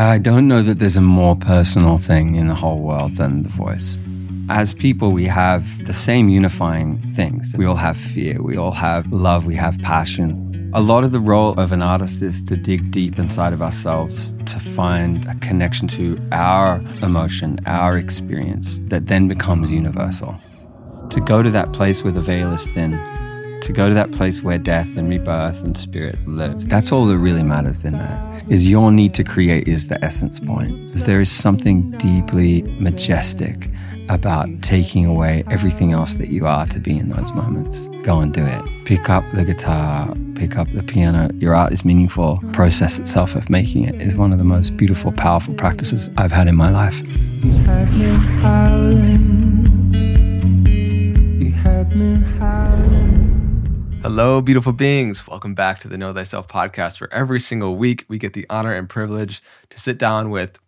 I don't know that there's a more personal thing in the whole world than the voice. As people, we have the same unifying things. We all have fear, we all have love, we have passion. A lot of the role of an artist is to dig deep inside of ourselves to find a connection to our emotion, our experience that then becomes universal. To go to that place where the veil is thin, to go to that place where death and rebirth and spirit live. That's all that really matters in that. Is your need to create is the essence point. Is there is something deeply majestic about taking away everything else that you are to be in those moments. Go and do it. Pick up the guitar, pick up the piano. Your art is meaningful. Process itself of making it is one of the most beautiful, powerful practices I've had in my life. Hello, beautiful beings. Welcome back to the Know Thyself podcast, where every single week we get the honor and privilege to sit down with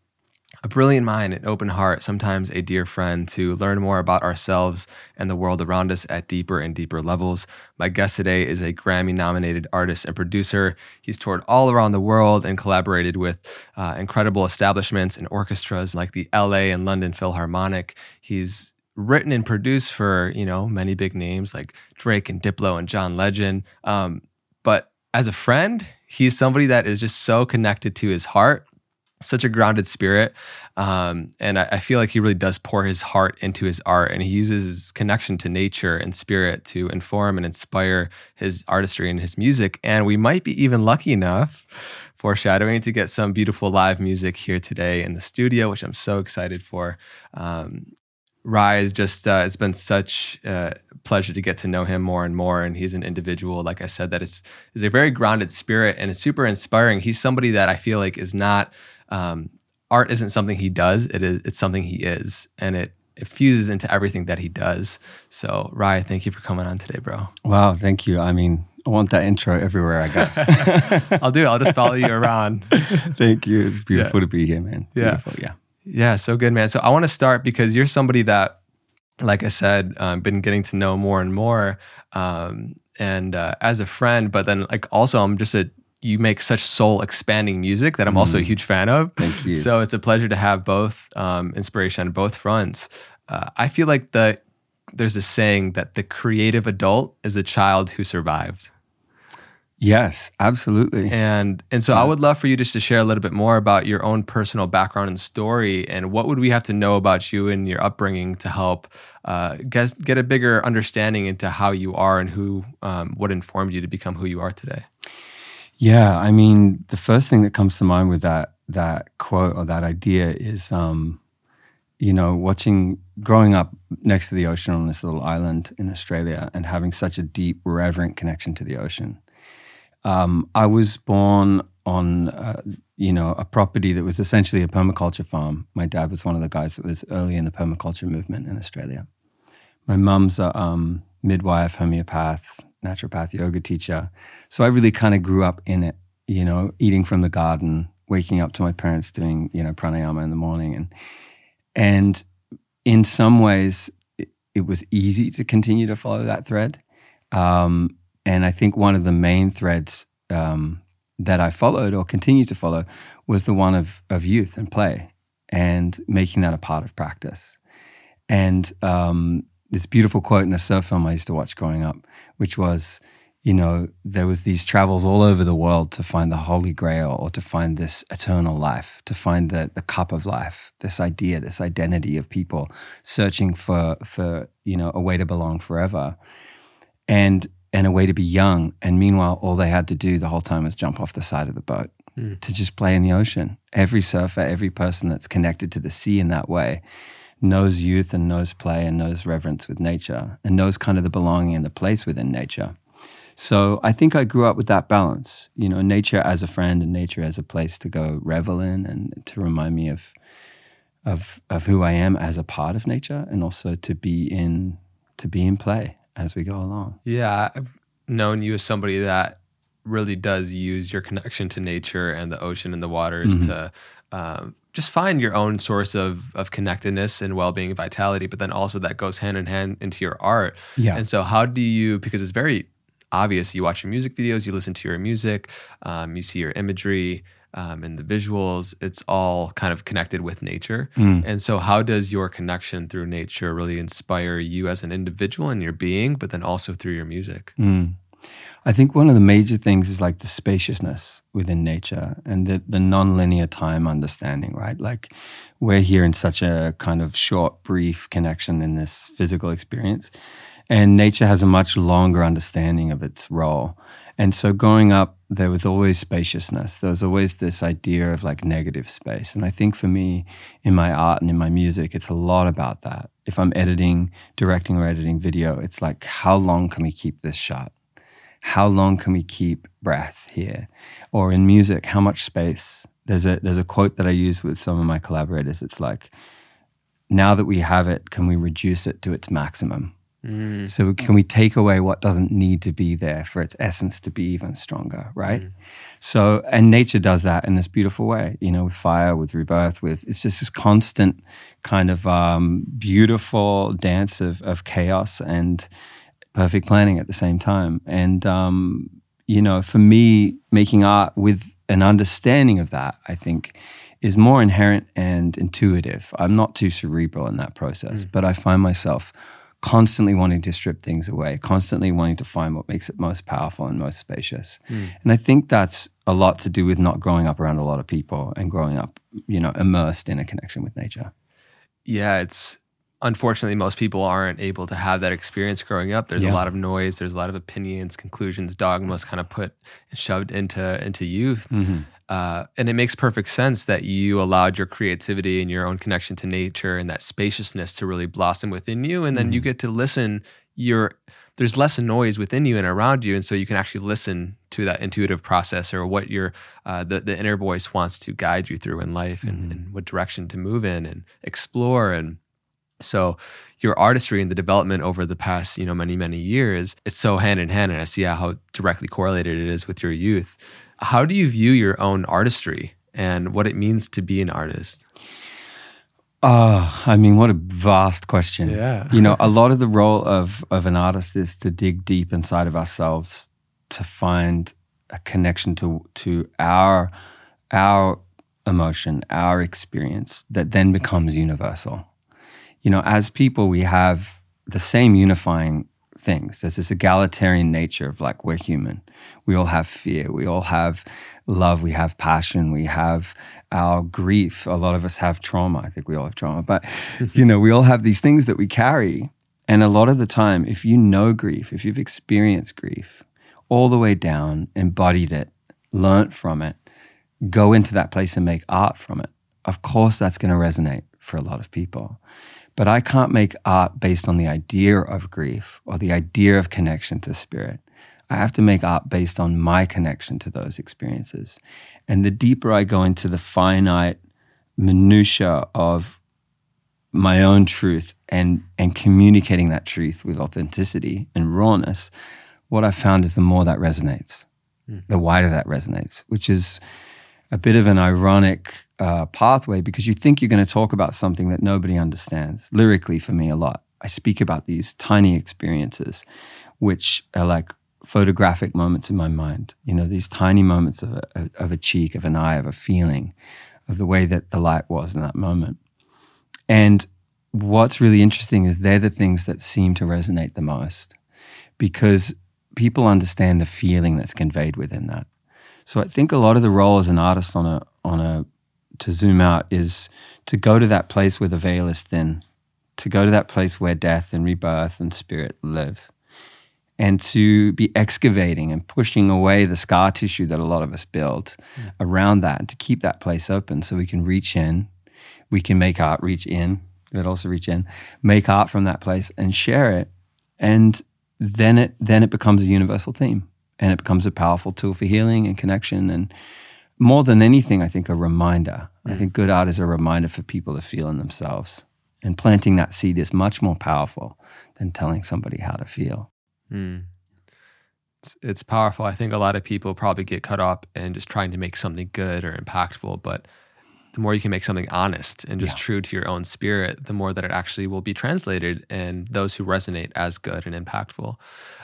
a brilliant mind, an open heart, sometimes a dear friend, to learn more about ourselves and the world around us at deeper and deeper levels. My guest today is a Grammy nominated artist and producer. He's toured all around the world and collaborated with uh, incredible establishments and orchestras like the LA and London Philharmonic. He's written and produced for you know many big names like Drake and Diplo and John Legend. Um, but as a friend, he's somebody that is just so connected to his heart, such a grounded spirit, um, and I, I, feel like he really does pour his heart into his art, and he uses his connection to nature and spirit to inform and inspire his artistry and his music. And we might be even lucky enough. Foreshadowing to get some beautiful live music here today in the studio, which I'm so excited for. Um, Ry's just uh, it's been such a pleasure to get to know him more and more. And he's an individual, like I said, that is is a very grounded spirit and is super inspiring. He's somebody that I feel like is not um, art isn't something he does. It is it's something he is, and it it fuses into everything that he does. So, Ry, thank you for coming on today, bro. Wow, thank you. I mean, I want that intro everywhere I go. I'll do it. I'll just follow you around. thank you. It's beautiful yeah. to be here, man. Beautiful, yeah. Yeah. So good, man. So I want to start because you're somebody that, like I said, um, been getting to know more and more, um, and uh, as a friend. But then, like, also, I'm just a you make such soul expanding music that I'm mm. also a mm. huge fan of. Thank you. So it's a pleasure to have both um, inspiration on both fronts. Uh, I feel like the there's a saying that the creative adult is a child who survived. Yes, absolutely. And and so yeah. I would love for you just to share a little bit more about your own personal background and story, and what would we have to know about you and your upbringing to help uh, get get a bigger understanding into how you are and who um, what informed you to become who you are today. Yeah, I mean, the first thing that comes to mind with that that quote or that idea is, um, you know, watching growing up next to the ocean on this little island in Australia and having such a deep, reverent connection to the ocean um, I was born on, uh, you know, a property that was essentially a permaculture farm. My dad was one of the guys that was early in the permaculture movement in Australia. My mum's a um, midwife, homeopath, naturopath, yoga teacher. So I really kind of grew up in it, you know, eating from the garden, waking up to my parents doing, you know, pranayama in the morning. And, and in some ways, it, it was easy to continue to follow that thread. Um, and I think one of the main threads um, that I followed or continue to follow was the one of, of youth and play and making that a part of practice. And um, this beautiful quote in a surf film I used to watch growing up, which was, you know, there was these travels all over the world to find the holy grail or to find this eternal life, to find the, the cup of life, this idea, this identity of people searching for, for, you know, a way to belong forever. And and a way to be young. And meanwhile, all they had to do the whole time was jump off the side of the boat mm. to just play in the ocean. Every surfer, every person that's connected to the sea in that way knows youth and knows play and knows reverence with nature and knows kind of the belonging and the place within nature. So I think I grew up with that balance, you know, nature as a friend and nature as a place to go revel in and to remind me of of of who I am as a part of nature and also to be in to be in play as we go along. Yeah, I've known you as somebody that really does use your connection to nature and the ocean and the waters mm-hmm. to um, just find your own source of of connectedness and well-being and vitality but then also that goes hand in hand into your art yeah and so how do you because it's very obvious you watch your music videos you listen to your music um, you see your imagery um, and the visuals, it's all kind of connected with nature. Mm. And so, how does your connection through nature really inspire you as an individual and your being, but then also through your music? Mm. I think one of the major things is like the spaciousness within nature and the, the non-linear time understanding, right? Like we're here in such a kind of short, brief connection in this physical experience. And nature has a much longer understanding of its role. And so growing up, there was always spaciousness. There was always this idea of like negative space. And I think for me, in my art and in my music, it's a lot about that. If I'm editing, directing, or editing video, it's like, how long can we keep this shot? how long can we keep breath here? Or in music, how much space? There's a there's a quote that I use with some of my collaborators. It's like, now that we have it, can we reduce it to its maximum? Mm. So can we take away what doesn't need to be there for its essence to be even stronger, right? Mm. So and nature does that in this beautiful way, you know, with fire, with rebirth, with it's just this constant kind of um, beautiful dance of of chaos and perfect planning at the same time. And, um, you know, for me, making art with an understanding of that, I think, is more inherent and intuitive. I'm not too cerebral in that process, mm. but I find myself constantly wanting to strip things away, constantly wanting to find what makes it most powerful and most spacious. Mm. And I think that's a lot to do with not growing up around a lot of people and growing up, you know, immersed in a connection with nature. Yeah, it's unfortunately most people aren't able to have that experience growing up there's yeah. a lot of noise there's a lot of opinions conclusions dogmas kind of put and shoved into into youth mm-hmm. Uh, and it makes perfect sense that you allowed your creativity and your own connection to nature and that spaciousness to really blossom within you and then mm-hmm. you get to listen your there's less noise within you and around you and so you can actually listen to that intuitive process or what your uh, the, the inner voice wants to guide you through in life and, mm-hmm. and what direction to move in and explore and so your artistry and the development over the past, you know, many, many years, it's so hand in hand. And I see how directly correlated it is with your youth. How do you view your own artistry and what it means to be an artist? Oh, I mean, what a vast question. Yeah. you know, a lot of the role of of an artist is to dig deep inside of ourselves to find a connection to to our our emotion, our experience that then becomes universal you know, as people, we have the same unifying things. There's this egalitarian nature of like, we're human. We all have fear. We all have love. We have passion. We have our grief. A lot of us have trauma. I think we all have trauma. But, mm-hmm. you know, we all have these things that we carry. And a lot of the time, if you know grief, if you've experienced grief all the way down, embodied it, learnt from it, go into that place and make art from it, of course that's going to resonate for a lot of people. But I can't make art based on the idea of grief or the idea of connection to spirit. I have to make art based on my connection to those experiences. And the deeper I go into the finite minutia of my own truth and and communicating that truth with authenticity and rawness, what I found is the more that resonates, mm. the wider that resonates, which is a bit of an ironic uh, pathway because you think you're going to talk about something that nobody understands. Lyrically, for me, a lot. I speak about these tiny experiences, which are like photographic moments in my mind. You know, these tiny moments of a, of a cheek, of an eye, of a feeling, of the way that the light was in that moment. And what's really interesting is they're the things that seem to resonate the most because people understand the feeling that's conveyed within that. So I think a lot of the role as an artist on a on a to zoom out is to go to that place where the veil is thin, to go to that place where death and rebirth and spirit live, and to be excavating and pushing away the scar tissue that a lot of us build mm. around that, and to keep that place open so we can reach in, we can make art reach in, but also reach in, make art from that place and share it, and then it then it becomes a universal theme and it becomes a powerful tool for healing and connection and more than anything i think a reminder mm. i think good art is a reminder for people to feel in themselves and planting that seed is much more powerful than telling somebody how to feel mm. it's, it's powerful i think a lot of people probably get caught up in just trying to make something good or impactful but the more you can make something honest and just yeah. true to your own spirit, the more that it actually will be translated and those who resonate as good and impactful.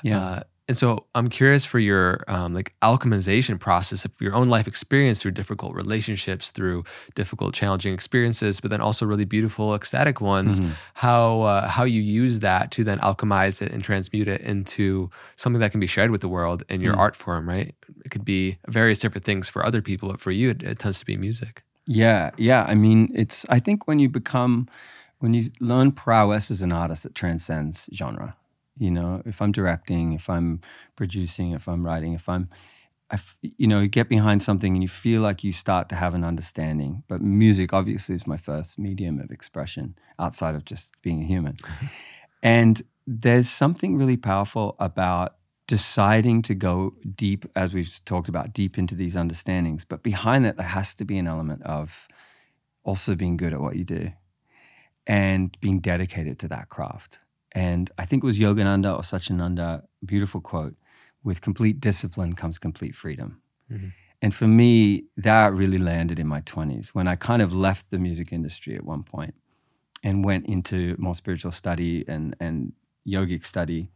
Yeah. Uh, and so I'm curious for your um, like alchemization process of your own life experience through difficult relationships, through difficult, challenging experiences, but then also really beautiful, ecstatic ones. Mm-hmm. How uh, how you use that to then alchemize it and transmute it into something that can be shared with the world in your mm-hmm. art form, right? It could be various different things for other people, but for you, it, it tends to be music. Yeah, yeah. I mean, it's. I think when you become, when you learn prowess as an artist, it transcends genre you know, if I'm directing, if I'm producing, if I'm writing, if I'm, I, you know, you get behind something and you feel like you start to have an understanding. But music, obviously, is my first medium of expression outside of just being a human. and there's something really powerful about deciding to go deep, as we've talked about, deep into these understandings. But behind that, there has to be an element of also being good at what you do and being dedicated to that craft. And I think it was Yogananda or Satchidananda, beautiful quote, with complete discipline comes complete freedom. Mm-hmm. And for me, that really landed in my 20s when I kind of left the music industry at one point and went into more spiritual study and, and yogic study.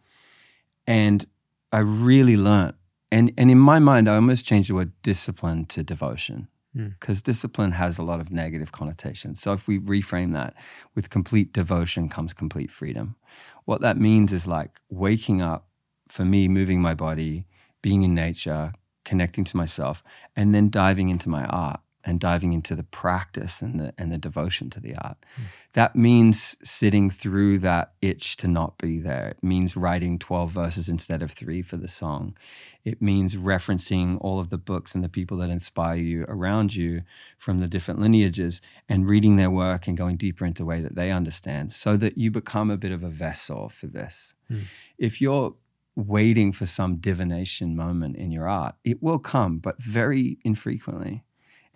And I really learned. And, and in my mind, I almost changed the word discipline to devotion because mm. discipline has a lot of negative connotations. So if we reframe that with complete devotion comes complete freedom. What that means is like waking up for me, moving my body, being in nature, connecting to myself, and then diving into my art and diving into the practice and the and the devotion to the art. Mm. That means sitting through that itch to not be there. It means writing 12 verses instead of 3 for the song. It means referencing all of the books and the people that inspire you around you from the different lineages and reading their work and going deeper into a way that they understand so that you become a bit of a vessel for this. Mm. If you're waiting for some divination moment in your art, it will come, but very infrequently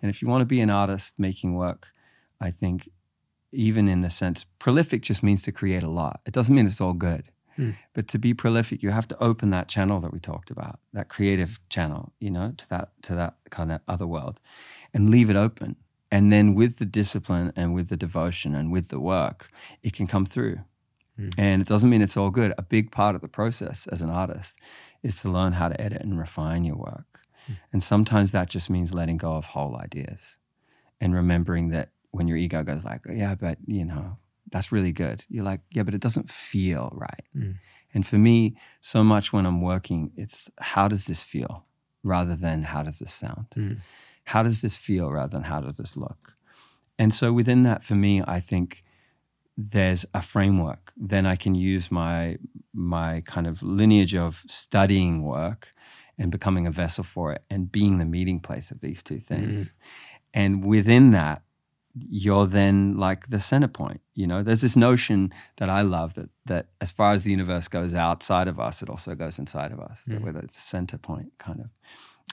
and if you want to be an artist making work, I think even in the sense prolific just means to create a lot. It doesn't mean it's all good. Mm. But to be prolific, you have to open that channel that we talked about, that creative channel, you know, to that to that kind of other world and leave it open. And then with the discipline and with the devotion and with the work, it can come through. Mm. And it doesn't mean it's all good. A big part of the process as an artist is to learn how to edit and refine your work and sometimes that just means letting go of whole ideas and remembering that when your ego goes like, yeah, but you know, that's really good. You're like, yeah, but it doesn't feel right. Mm. And for me, so much when I'm working, it's how does this feel rather than how does this sound? Mm. How does this feel rather than how does this look? And so within that, for me, I think there's a framework. Then I can use my my kind of lineage of studying work and becoming a vessel for it and being the meeting place of these two things. Mm. And within that, you're then like the center point. You know, there's this notion that I love that that as far as the universe goes outside of us, it also goes inside of us. Mm. Whether it's a center point, kind of.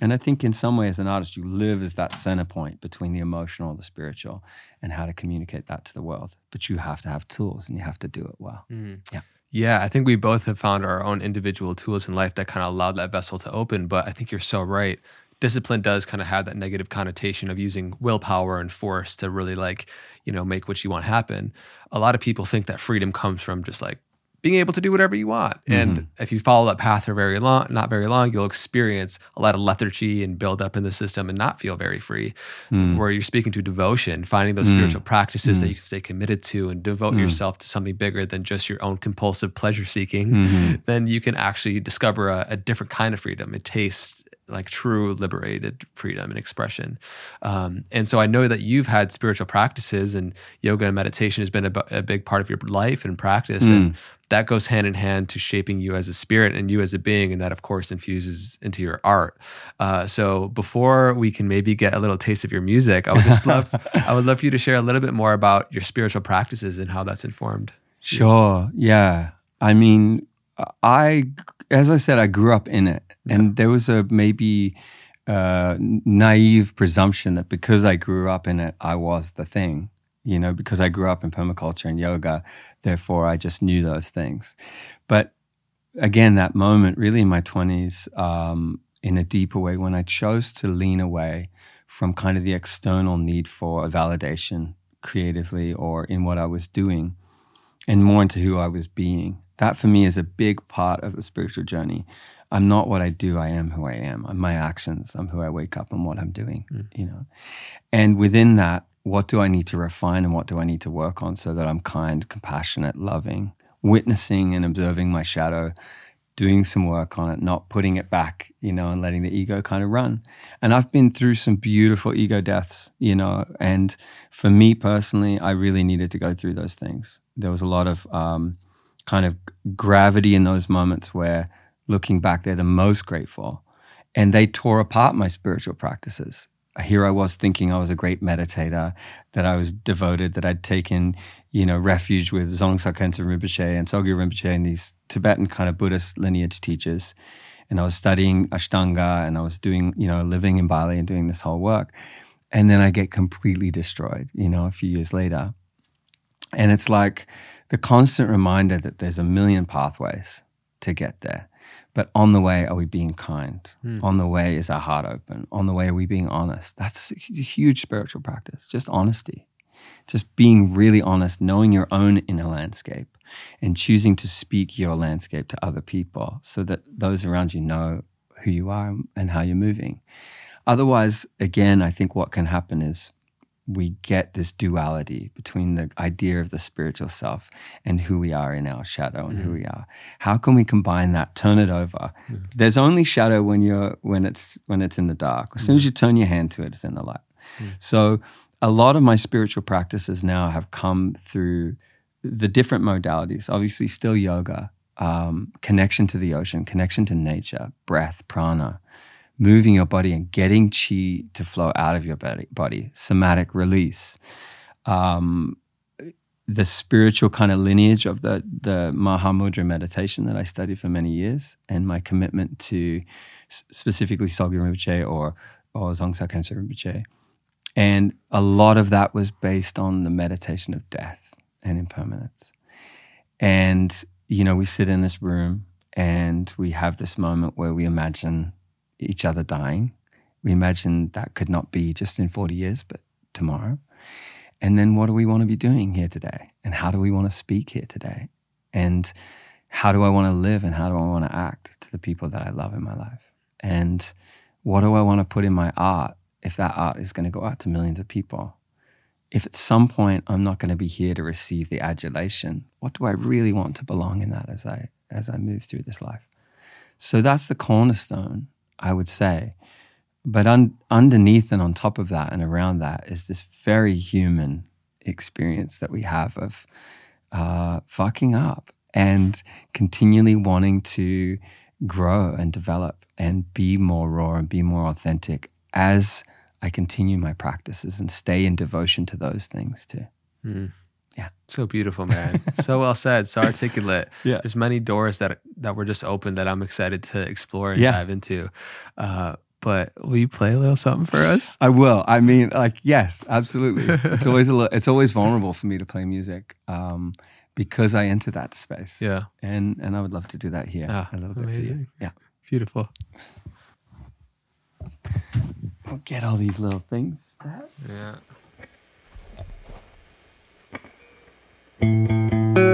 And I think in some ways, as an artist, you live as that center point between the emotional and the spiritual, and how to communicate that to the world. But you have to have tools, and you have to do it well. Mm. Yeah. Yeah, I think we both have found our own individual tools in life that kind of allowed that vessel to open. But I think you're so right. Discipline does kind of have that negative connotation of using willpower and force to really like, you know, make what you want happen. A lot of people think that freedom comes from just like being able to do whatever you want. Mm-hmm. And if you follow that path for very long, not very long, you'll experience a lot of lethargy and build up in the system and not feel very free. Mm. Where you're speaking to devotion, finding those mm. spiritual practices mm. that you can stay committed to and devote mm. yourself to something bigger than just your own compulsive pleasure seeking, mm-hmm. then you can actually discover a, a different kind of freedom. It tastes like true liberated freedom and expression. Um, and so I know that you've had spiritual practices and yoga and meditation has been a, a big part of your life and practice. Mm. And that goes hand in hand to shaping you as a spirit and you as a being. And that, of course, infuses into your art. Uh, so before we can maybe get a little taste of your music, I would just love, I would love for you to share a little bit more about your spiritual practices and how that's informed. Sure. Yeah. I mean, I, as I said, I grew up in it and there was a maybe uh, naive presumption that because I grew up in it, I was the thing. You know, because I grew up in permaculture and yoga, therefore I just knew those things. But again, that moment, really in my 20s, um, in a deeper way, when I chose to lean away from kind of the external need for a validation creatively or in what I was doing and more into who I was being. That for me is a big part of the spiritual journey I'm not what I do. I am who I am. I'm my actions. I'm who I wake up and what I'm doing. Mm. You know, and within that, what do I need to refine and what do I need to work on so that I'm kind, compassionate, loving, witnessing and observing my shadow, doing some work on it, not putting it back, you know, and letting the ego kind of run. And I've been through some beautiful ego deaths, you know, and for me personally, I really needed to go through those things. There was a lot of um, kind of gravity in those moments where looking back, they're the most grateful. And they tore apart my spiritual practices here I was thinking I was a great meditator, that I was devoted, that I'd taken, you know, refuge with Dzongsar Khyentse Rinpoche and Sogyal Rinpoche and these Tibetan kind of Buddhist lineage teachers. And I was studying Ashtanga and I was doing, you know, living in Bali and doing this whole work. And then I get completely destroyed, you know, a few years later. And it's like the constant reminder that there's a million pathways to get there. But on the way, are we being kind? Mm. On the way, is our heart open? On the way, are we being honest? That's a huge spiritual practice, just honesty. Just being really honest, knowing your own inner landscape and choosing to speak your landscape to other people so that those around you know who you are and how you're moving. Otherwise, again, I think what can happen is we get this duality between the idea of the spiritual self and who we are in our shadow and mm-hmm. who we are how can we combine that turn it over mm-hmm. there's only shadow when you're when it's when it's in the dark as soon as mm-hmm. you turn your hand to it it's in the light mm. so a lot of my spiritual practices now have come through the different modalities obviously still yoga um, connection to the ocean connection to nature breath prana moving your body and getting chi to flow out of your body, body somatic release. Um, the spiritual kind of lineage of the the Mahamudra meditation that I studied for many years, and my commitment to specifically Sogyal Rinpoche or or Dzongsar Khyentse Rinpoche, and a lot of that was based on the meditation of death and impermanence. And you know, we sit in this room and we have this moment where we imagine each other dying. We imagine that could not be just in 40 years, but tomorrow. And then what do we want to be doing here today? And how do we want to speak here today? And how do I want to live and how do I want to act to the people that I love in my life? And what do I want to put in my art if that art is going to go out to millions of people? If at some point I'm not going to be here to receive the adulation, what do I really want to belong in that as I as I move through this life? So that's the cornerstone I would say. But un- underneath and on top of that and around that is this very human experience that we have of uh, fucking up and continually wanting to grow and develop and be more raw and be more authentic as I continue my practices and stay in devotion to those things too. Mm. Yeah. So beautiful, man. so well said. So articulate. yeah. There's many doors that that were just open that I'm excited to explore and yeah. dive into. Uh, but will you play a little something for us? I will. I mean, like, yes, absolutely. it's always a little, it's always vulnerable for me to play music um, because I enter that space. Yeah. And and I would love to do that here ah, a little bit amazing. for you. Yeah. Beautiful. We'll get all these little things. Yeah. thank you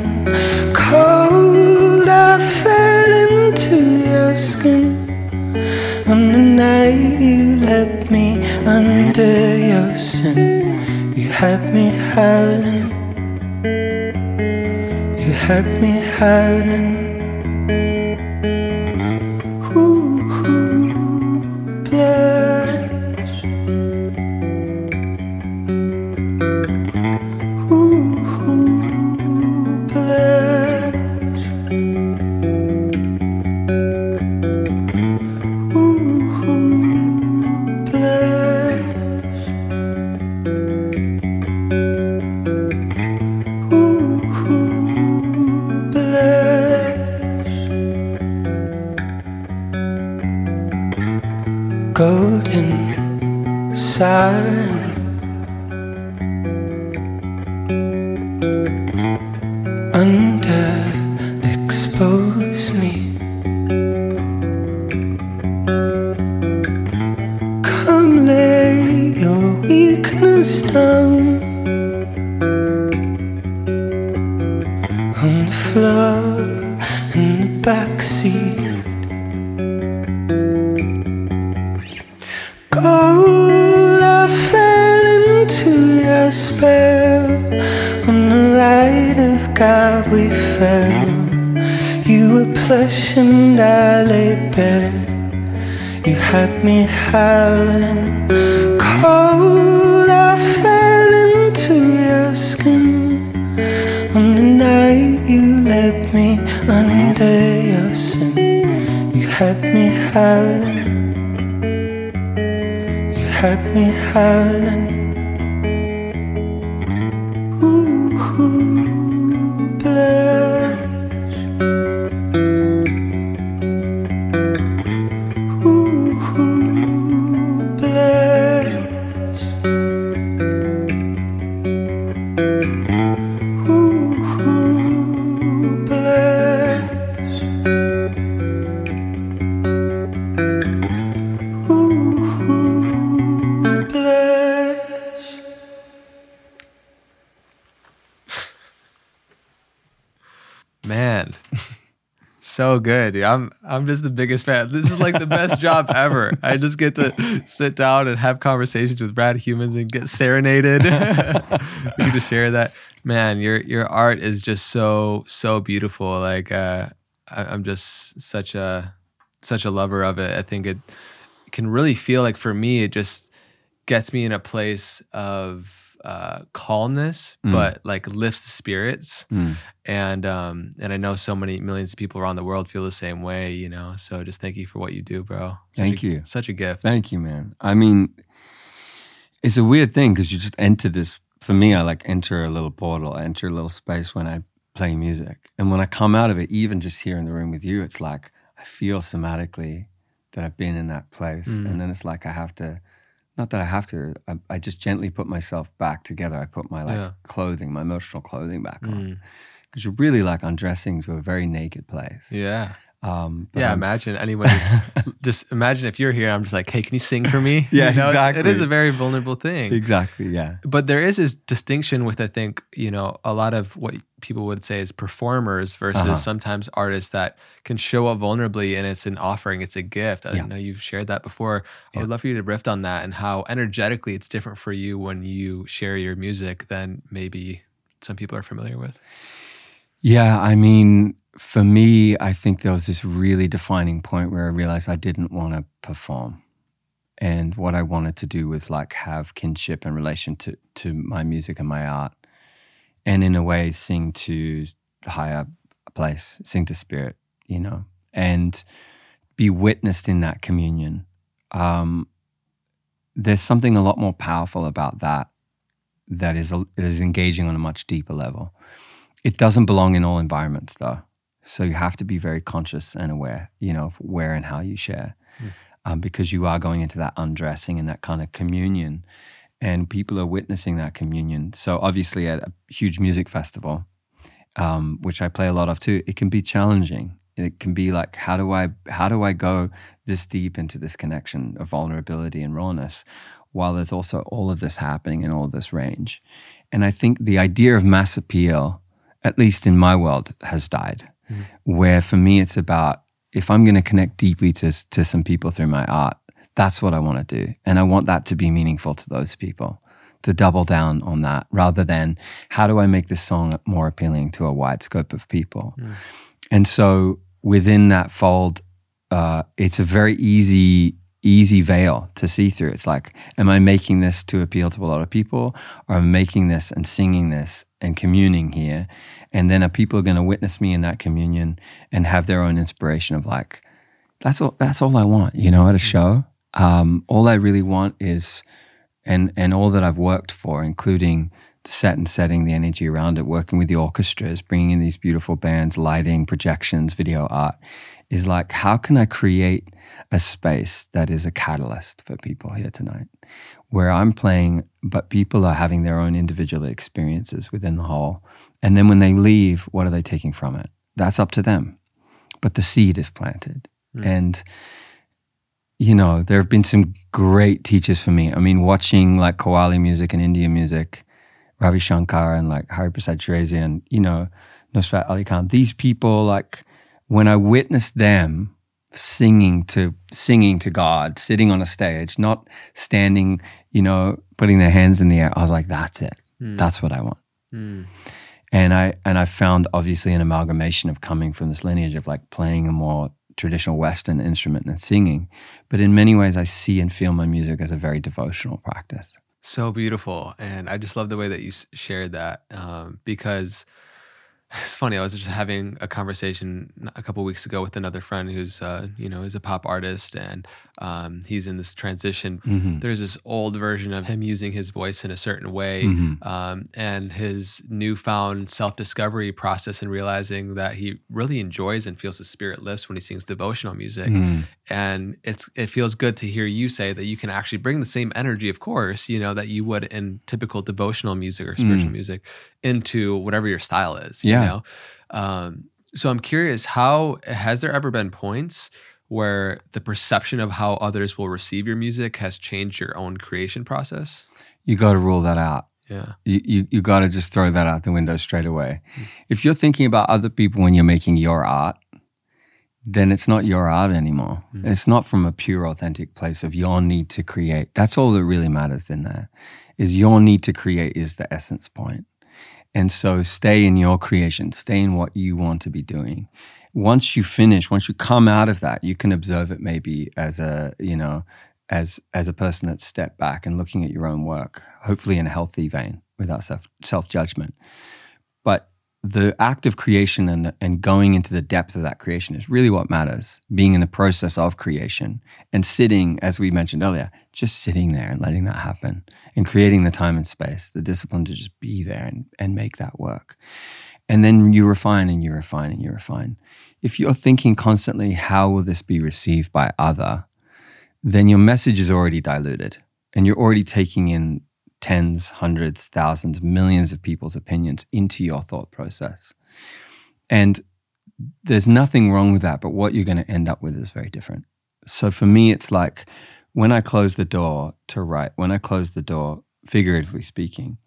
under your sin. You had me howling. You had me howling. Ooh, ooh, blush. Good. I'm I'm just the biggest fan. This is like the best job ever. I just get to sit down and have conversations with rad humans and get serenaded. we get to share that. Man, your your art is just so so beautiful. Like uh, I, I'm just such a such a lover of it. I think it can really feel like for me, it just gets me in a place of uh, calmness, Mm. but like lifts the spirits Mm. and um and I know so many millions of people around the world feel the same way, you know. So just thank you for what you do, bro. Such Thank a- you. Such a gift. Thank you, man. I mean, it's a weird thing because you just enter this. For me, I like enter a little portal, I enter a little space when I play music, and when I come out of it, even just here in the room with you, it's like I feel somatically that I've been in that place, Mm. and then it's like I have to. Not that I have to. I, I just gently put myself back together. I put my like Yeah. clothing, my emotional clothing back on, Mm. because you're really like undressing to a very naked place. Yeah. Um, Yeah. I'm Imagine s- anyone just just imagine if you're here, I'm just like, hey, can you sing for me? Yeah, You know, it's- It is a very vulnerable thing. exactly. Yeah. but there is this distinction with I think you know a lot of what people would say is performers versus Uh-huh. sometimes artists that can show up vulnerably and it's an offering, it's a gift. I Yeah. know you've shared that before. I would love for you to riff on that and how energetically it's different for you when you share your music than maybe some people are familiar with. Yeah, I mean, for me, I think there was this really defining point where I realized I didn't want to perform. And what I wanted to do was like have kinship and relation to, to my music and my art. And in a way, sing to the higher place, sing to spirit, you know, and be witnessed in that communion. Um, there's something a lot more powerful about that that is, is engaging on a much deeper level. It doesn't belong in all environments, though. So you have to be very conscious and aware, you know, of where and how you share, Mm. um, because you are going into that undressing and that kind of communion, and people are witnessing that communion. So obviously, at a huge music festival, um, which I play a lot of too, it can be challenging. It can be like, how do I how do I go this deep into this connection of vulnerability and rawness, while there's also all of this happening in all of this range. And I think the idea of mass appeal, at least in my world, has died. where for me it's about if I'm going to connect deeply to to some people through my art, that's what I want to do, and I want that to be meaningful to those people. To double down on that rather than how do I make this song more appealing to a wide scope of people. And so within that fold, uh, it's a very easy easy veil to see through. It's like, am I making this to appeal to a lot of people, or am I making this and singing this and communing here, and then are people going to witness me in that communion and have their own inspiration of like, that's all. That's all I want, you know, at a show. Um, all I really want is, and and all that I've worked for, including the set and setting, the energy around it, working with the orchestras, bringing in these beautiful bands, lighting, projections, video art, is like, how can I create a space that is a catalyst for people here tonight, where I'm playing, but people are having their own individual experiences within the hall, And then when they leave, what are they taking from it? That's up to them. But the seed is planted. And, you know, there have been some great teachers for me. I mean, watching like Qawwali music and Indian music, Ravi Shankar and like Hari Prasad Chaurasia and, you know, Nusrat Ali Khan, these people, like, when I witnessed them singing to singing to God, sitting on a stage, not standing, you know, putting their hands in the air, I was like, that's it. Hmm. That's what I want. Hmm. And I and I found obviously an amalgamation of coming from this lineage of like playing a more traditional Western instrument and singing. But in many ways I see and feel my music as a very devotional practice. So beautiful. And I just love the way that you shared that um, because it's funny. I was just having a conversation a couple weeks ago with another friend who's, uh, you know, is a pop artist and um, he's in this transition. There's this old version of him using his voice in a certain way um, and his newfound self discovery process and realizing that he really enjoys and feels his spirit lifts when he sings devotional music. And it's it feels good to hear you say that you can actually bring the same energy, of course, you know, that you would in typical devotional music or spiritual music into whatever your style is. Yeah. You know? Um, so I'm curious, how has there ever been points where the perception of how others will receive your music has changed your own creation process? You got to rule that out. Yeah. You, you, you got to just throw that out the window straight away. If you're thinking about other people when you're making your art, then it's not your art anymore. Mm. It's not from a pure, authentic place of your need to create. That's all that really matters in there. Is your need to create is the essence point. And so stay in your creation, stay in what you want to be doing. Once you finish, once you come out of that, you can observe it maybe as a, you know, as as a person that's stepped back and looking at your own work, hopefully in a healthy vein without self self judgment. But the act of creation and the, and going into the depth of that creation is really what matters. Being in the process of creation and sitting, as we mentioned earlier, just sitting there and letting that happen and creating the time and space, the discipline to just be there and, and make that work. And then you refine and you refine and you refine. If you're thinking constantly, how will this be received by other? Then your message is already diluted and you're already taking in tens, hundreds, thousands, millions of people's opinions into your thought process. And there's nothing wrong with that, but what you're going to end up with is very different. So for me, it's like when I close the door to write, when I close the door, figuratively speaking,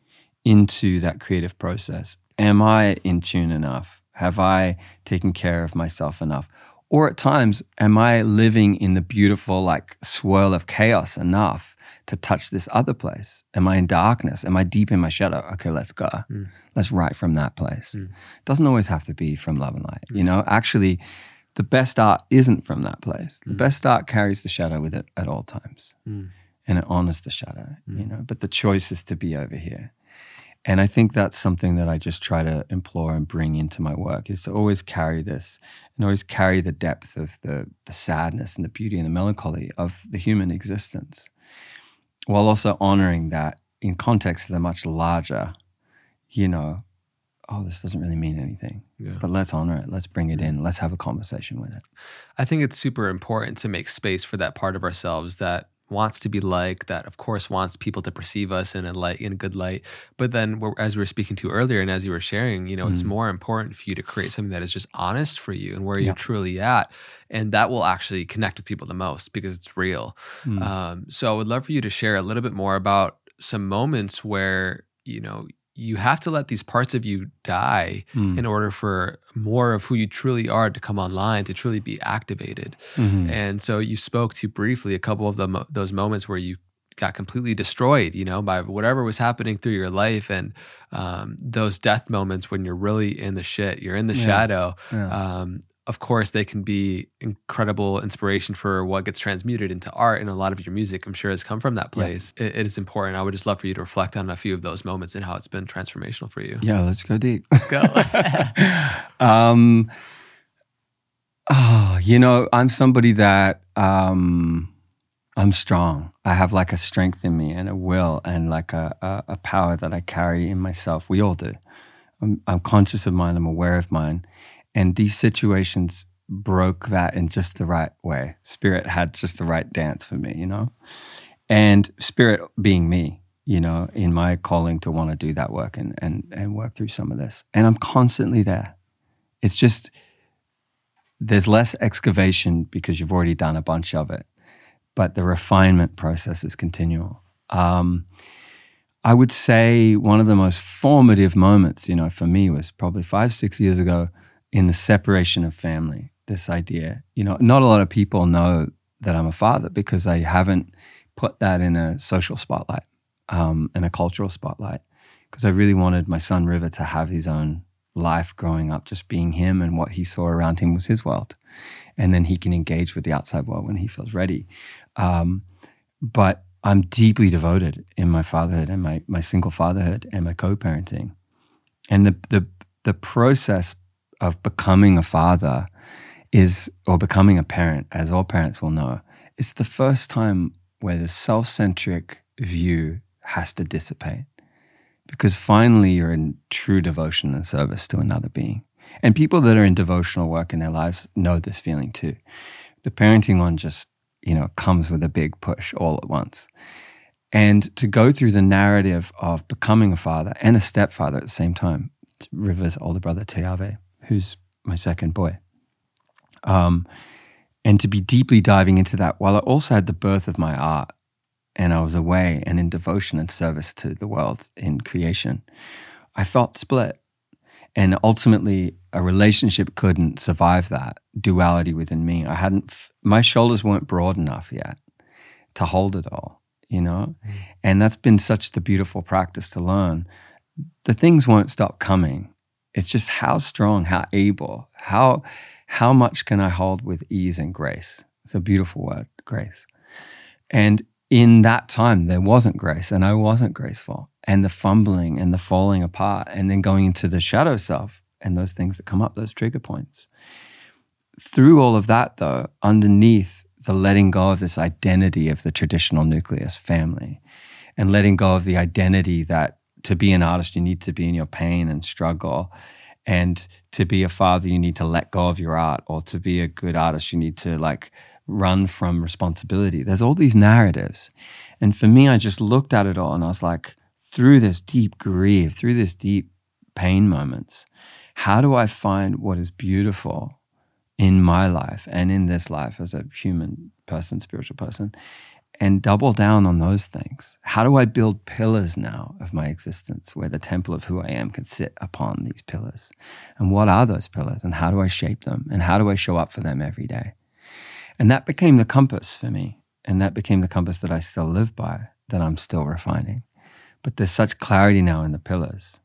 into that creative process, am I in tune enough? Have I taken care of myself enough? Or at times, am I living in the beautiful, like, swirl of chaos enough to touch this other place? Am I in darkness? Am I deep in my shadow? Okay, let's go. Mm. Let's write from that place. Mm. Doesn't always have to be from love and light. You mm. know, actually, the best art isn't from that place. The best art carries the shadow with it at all times and it honors the shadow, you know, but the choice is to be over here. And I think that's something that I just try to implore and bring into my work is to always carry this and always carry the depth of the, the sadness and the beauty and the melancholy of the human existence while also honoring that in context of the much larger, you know, oh, this doesn't really mean anything. Yeah. But let's honor it. Let's bring it in. Let's have a conversation with it. I think it's super important to make space for that part of ourselves that wants to be like, that of course wants people to perceive us in a light, in a good light. But then, as we were speaking to earlier, and as you were sharing, you know, it's more important for you to create something that is just honest for you and where Yeah. you're truly at, and that will actually connect with people the most because it's real. Mm. Um, so, I would love for you to share a little bit more about some moments where you know you have to let these parts of you die Mm. in order for more of who you truly are to come online, to truly be activated. Mhm. And so you spoke to briefly a couple of them, those moments where you got completely destroyed, you know, by whatever was happening through your life. And um, those death moments when you're really in the shit, you're in the Yeah. shadow. Yeah. Um, of course, they can be incredible inspiration for what gets transmuted into art. And a lot of your music, I'm sure, has come from that Yeah. place. It, it is important. I would just love for you to reflect on a few of those moments and how it's been transformational for you. Yeah, let's go deep. Let's go. um, oh, you know, I'm somebody that um, I'm strong. I have like a strength in me and a will and like a, a, a power that I carry in myself. We all do. I'm, I'm conscious of mine. I'm aware of mine. And these situations broke that in just the right way. Spirit had just the right dance for me, you know? And spirit being me, you know, in my calling to want to do that work and, and, and work through some of this. And I'm constantly there. It's just, there's less excavation because you've already done a bunch of it, but the refinement process is continual. Um, I would say one of the most formative moments, you know, for me was probably five, six years ago in the separation of family. This idea, you know, not a lot of people know that I'm a father because I haven't put that in a social spotlight, um, in a cultural spotlight, because I really wanted my son River to have his own life growing up, just being him and what he saw around him was his world. And then he can engage with the outside world when he feels ready. Um, but I'm deeply devoted in my fatherhood and my, my single fatherhood and my co-parenting. And the, the, the process of becoming a father is, or becoming a parent, as all parents will know, it's the first time where the self-centric view has to dissipate because finally you're in true devotion and service to another being. And people that are in devotional work in their lives know this feeling too. The parenting one just, you know, comes with a big push all at once. And to go through the narrative of becoming a father and a stepfather at the same time, River's older brother, Teave, who's my second boy. Um, and to be deeply diving into that while I also had the birth of my art and I was away and in devotion and service to the world in creation, I felt split. And ultimately, a relationship couldn't survive that duality within me. I hadn't, f- my shoulders weren't broad enough yet to hold it all, you know? And that's been such the beautiful practice to learn. The things won't stop coming. It's just how strong, how able, how, how much can I hold with ease and grace? It's a beautiful word, grace. And in that time, there wasn't grace and I wasn't graceful. And the fumbling and the falling apart, and then going into the shadow self and those things that come up, those trigger points. Through all of that, though, underneath the letting go of this identity of the traditional nucleus family and letting go of the identity that to be an artist, you need to be in your pain and struggle. And to be a father, you need to let go of your art. Or to be a good artist, you need to like run from responsibility. There's all these narratives. And for me, I just looked at it all and I was like, through this deep grief, through this deep pain moments, how do I find what is beautiful in my life and in this life as a human person, spiritual person, and double down on those things? How do I build pillars now of my existence where the temple of who I am can sit upon these pillars? And what are those pillars and how do I shape them and how do I show up for them every day? And that became the compass for me. And that became the compass that I still live by, that I'm still refining. But there's such clarity now in the pillars.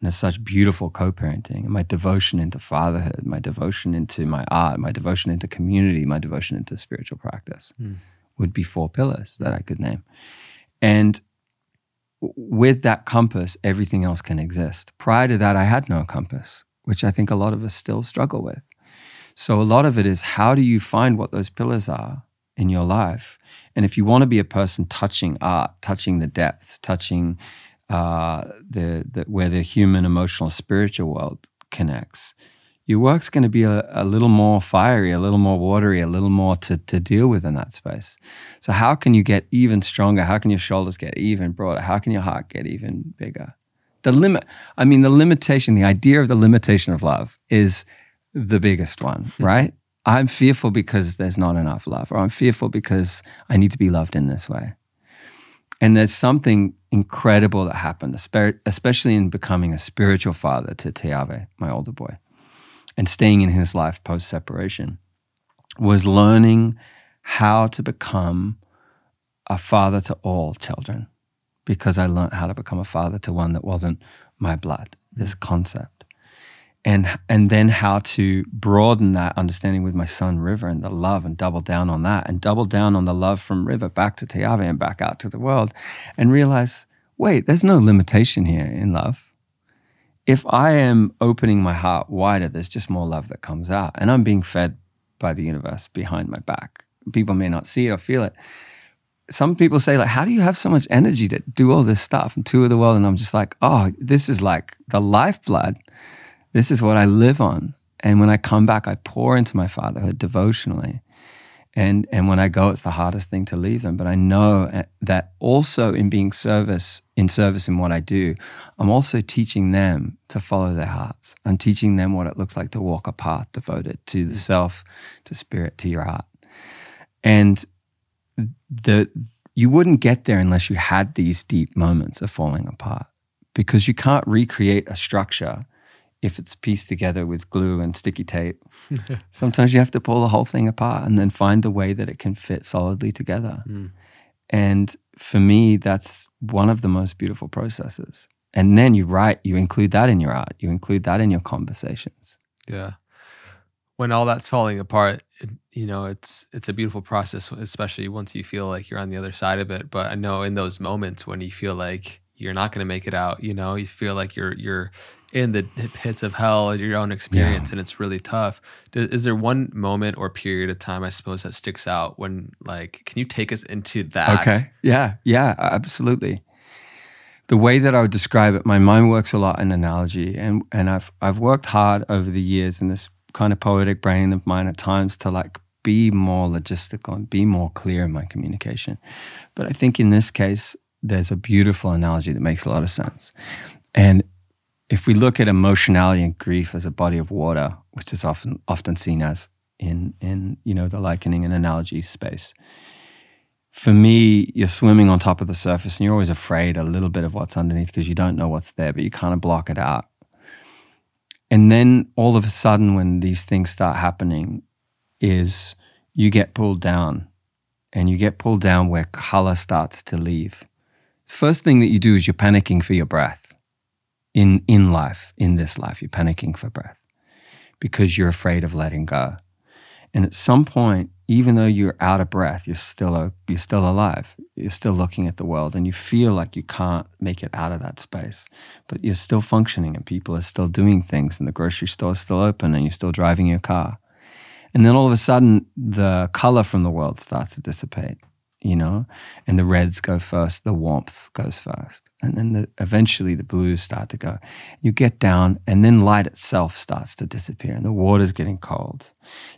And there's such beautiful co parenting and my devotion into fatherhood, my devotion into my art, my devotion into community, my devotion into spiritual practice Mm. Would be four pillars that I could name. And with that compass, everything else can exist. Prior to that, I had no compass, which I think a lot of us still struggle with. So a lot of it is how do you find what those pillars are in your life? And if you want to be a person touching art, touching the depths, touching uh, the, the where the human, emotional, spiritual world connects, your work's going to be a, a little more fiery, a little more watery, a little more to, to deal with in that space. So how can you get even stronger? How can your shoulders get even broader? How can your heart get even bigger? The limit, I mean, the limitation, the idea of the limitation of love is the biggest one, hmm. right? I'm fearful because there's not enough love, or I'm fearful because I need to be loved in this way. And there's something incredible that happened, especially in becoming a spiritual father to Teave, my older boy, and staying in his life post separation, was learning how to become a father to all children because I learned how to become a father to one that wasn't my blood, this concept. And, and then how to broaden that understanding with my son River and the love and double down on that and double down on the love from River back to Teave and back out to the world and realize, wait, there's no limitation here in love. If I am opening my heart wider, there's just more love that comes out. And I'm being fed by the universe behind my back. People may not see it or feel it, some people say like how do you have so much energy to do all this stuff and tour the world and i'm just like oh this is like the lifeblood this is what i live on and when i come back i pour into my fatherhood devotionally and and when i go it's the hardest thing to leave them. But i know eh, that also in being service in service in what i do i'm also teaching them to follow their hearts. I'm teaching them what it looks like to walk a path devoted to the self to spirit to your heart. And the you wouldn't get there unless you had these deep moments of falling apart. Because you can't recreate a structure if it's pieced together with glue and sticky tape. Sometimes you have to pull the whole thing apart and then find the way that it can fit solidly together. Mm. And for me, that's one of the most beautiful processes. And then you write, you include that in your art, you include that in your conversations. Yeah. When all that's falling apart, you know it's it's a beautiful process especially once you feel like you're on the other side of it but i know in those moments when you feel like you're not going to make it out you know? You feel like you're you're in the pits of hell your own experience yeah. and it's really tough. Is there one moment or period of time i suppose that sticks out when like can you take us into that? Okay. Yeah. Yeah absolutely. The way that I would describe it, my mind works a lot in analogy, and and I've I've worked hard over the years in this kind of poetic brain of mine at times to like be more logistical and be more clear in my communication. But I think in this case, there's a beautiful analogy that makes a lot of sense. And if we look at emotionality and grief as a body of water, which is often often seen as in in you know the likening and analogy space, for me, you're swimming on top of the surface and you're always afraid a little bit of what's underneath because you don't know what's there, but you kind of block it out. And then all of a sudden, when these things start happening, is you get pulled down and you get pulled down where color starts to leave. The first thing that you do is you're panicking for your breath in, in life, in this life. You're panicking for breath because you're afraid of letting go. And at some point, even though you're out of breath, you're still a, you're still alive. You're still looking at the world, and you feel like you can't make it out of that space, but you're still functioning, and people are still doing things, and the grocery store is still open, and you're still driving your car. And then all of a sudden, the color from the world starts to dissipate, you know, and the reds go first, the warmth goes first, and then the, eventually the blues start to go. You get down, and then light itself starts to disappear, and the water's getting cold.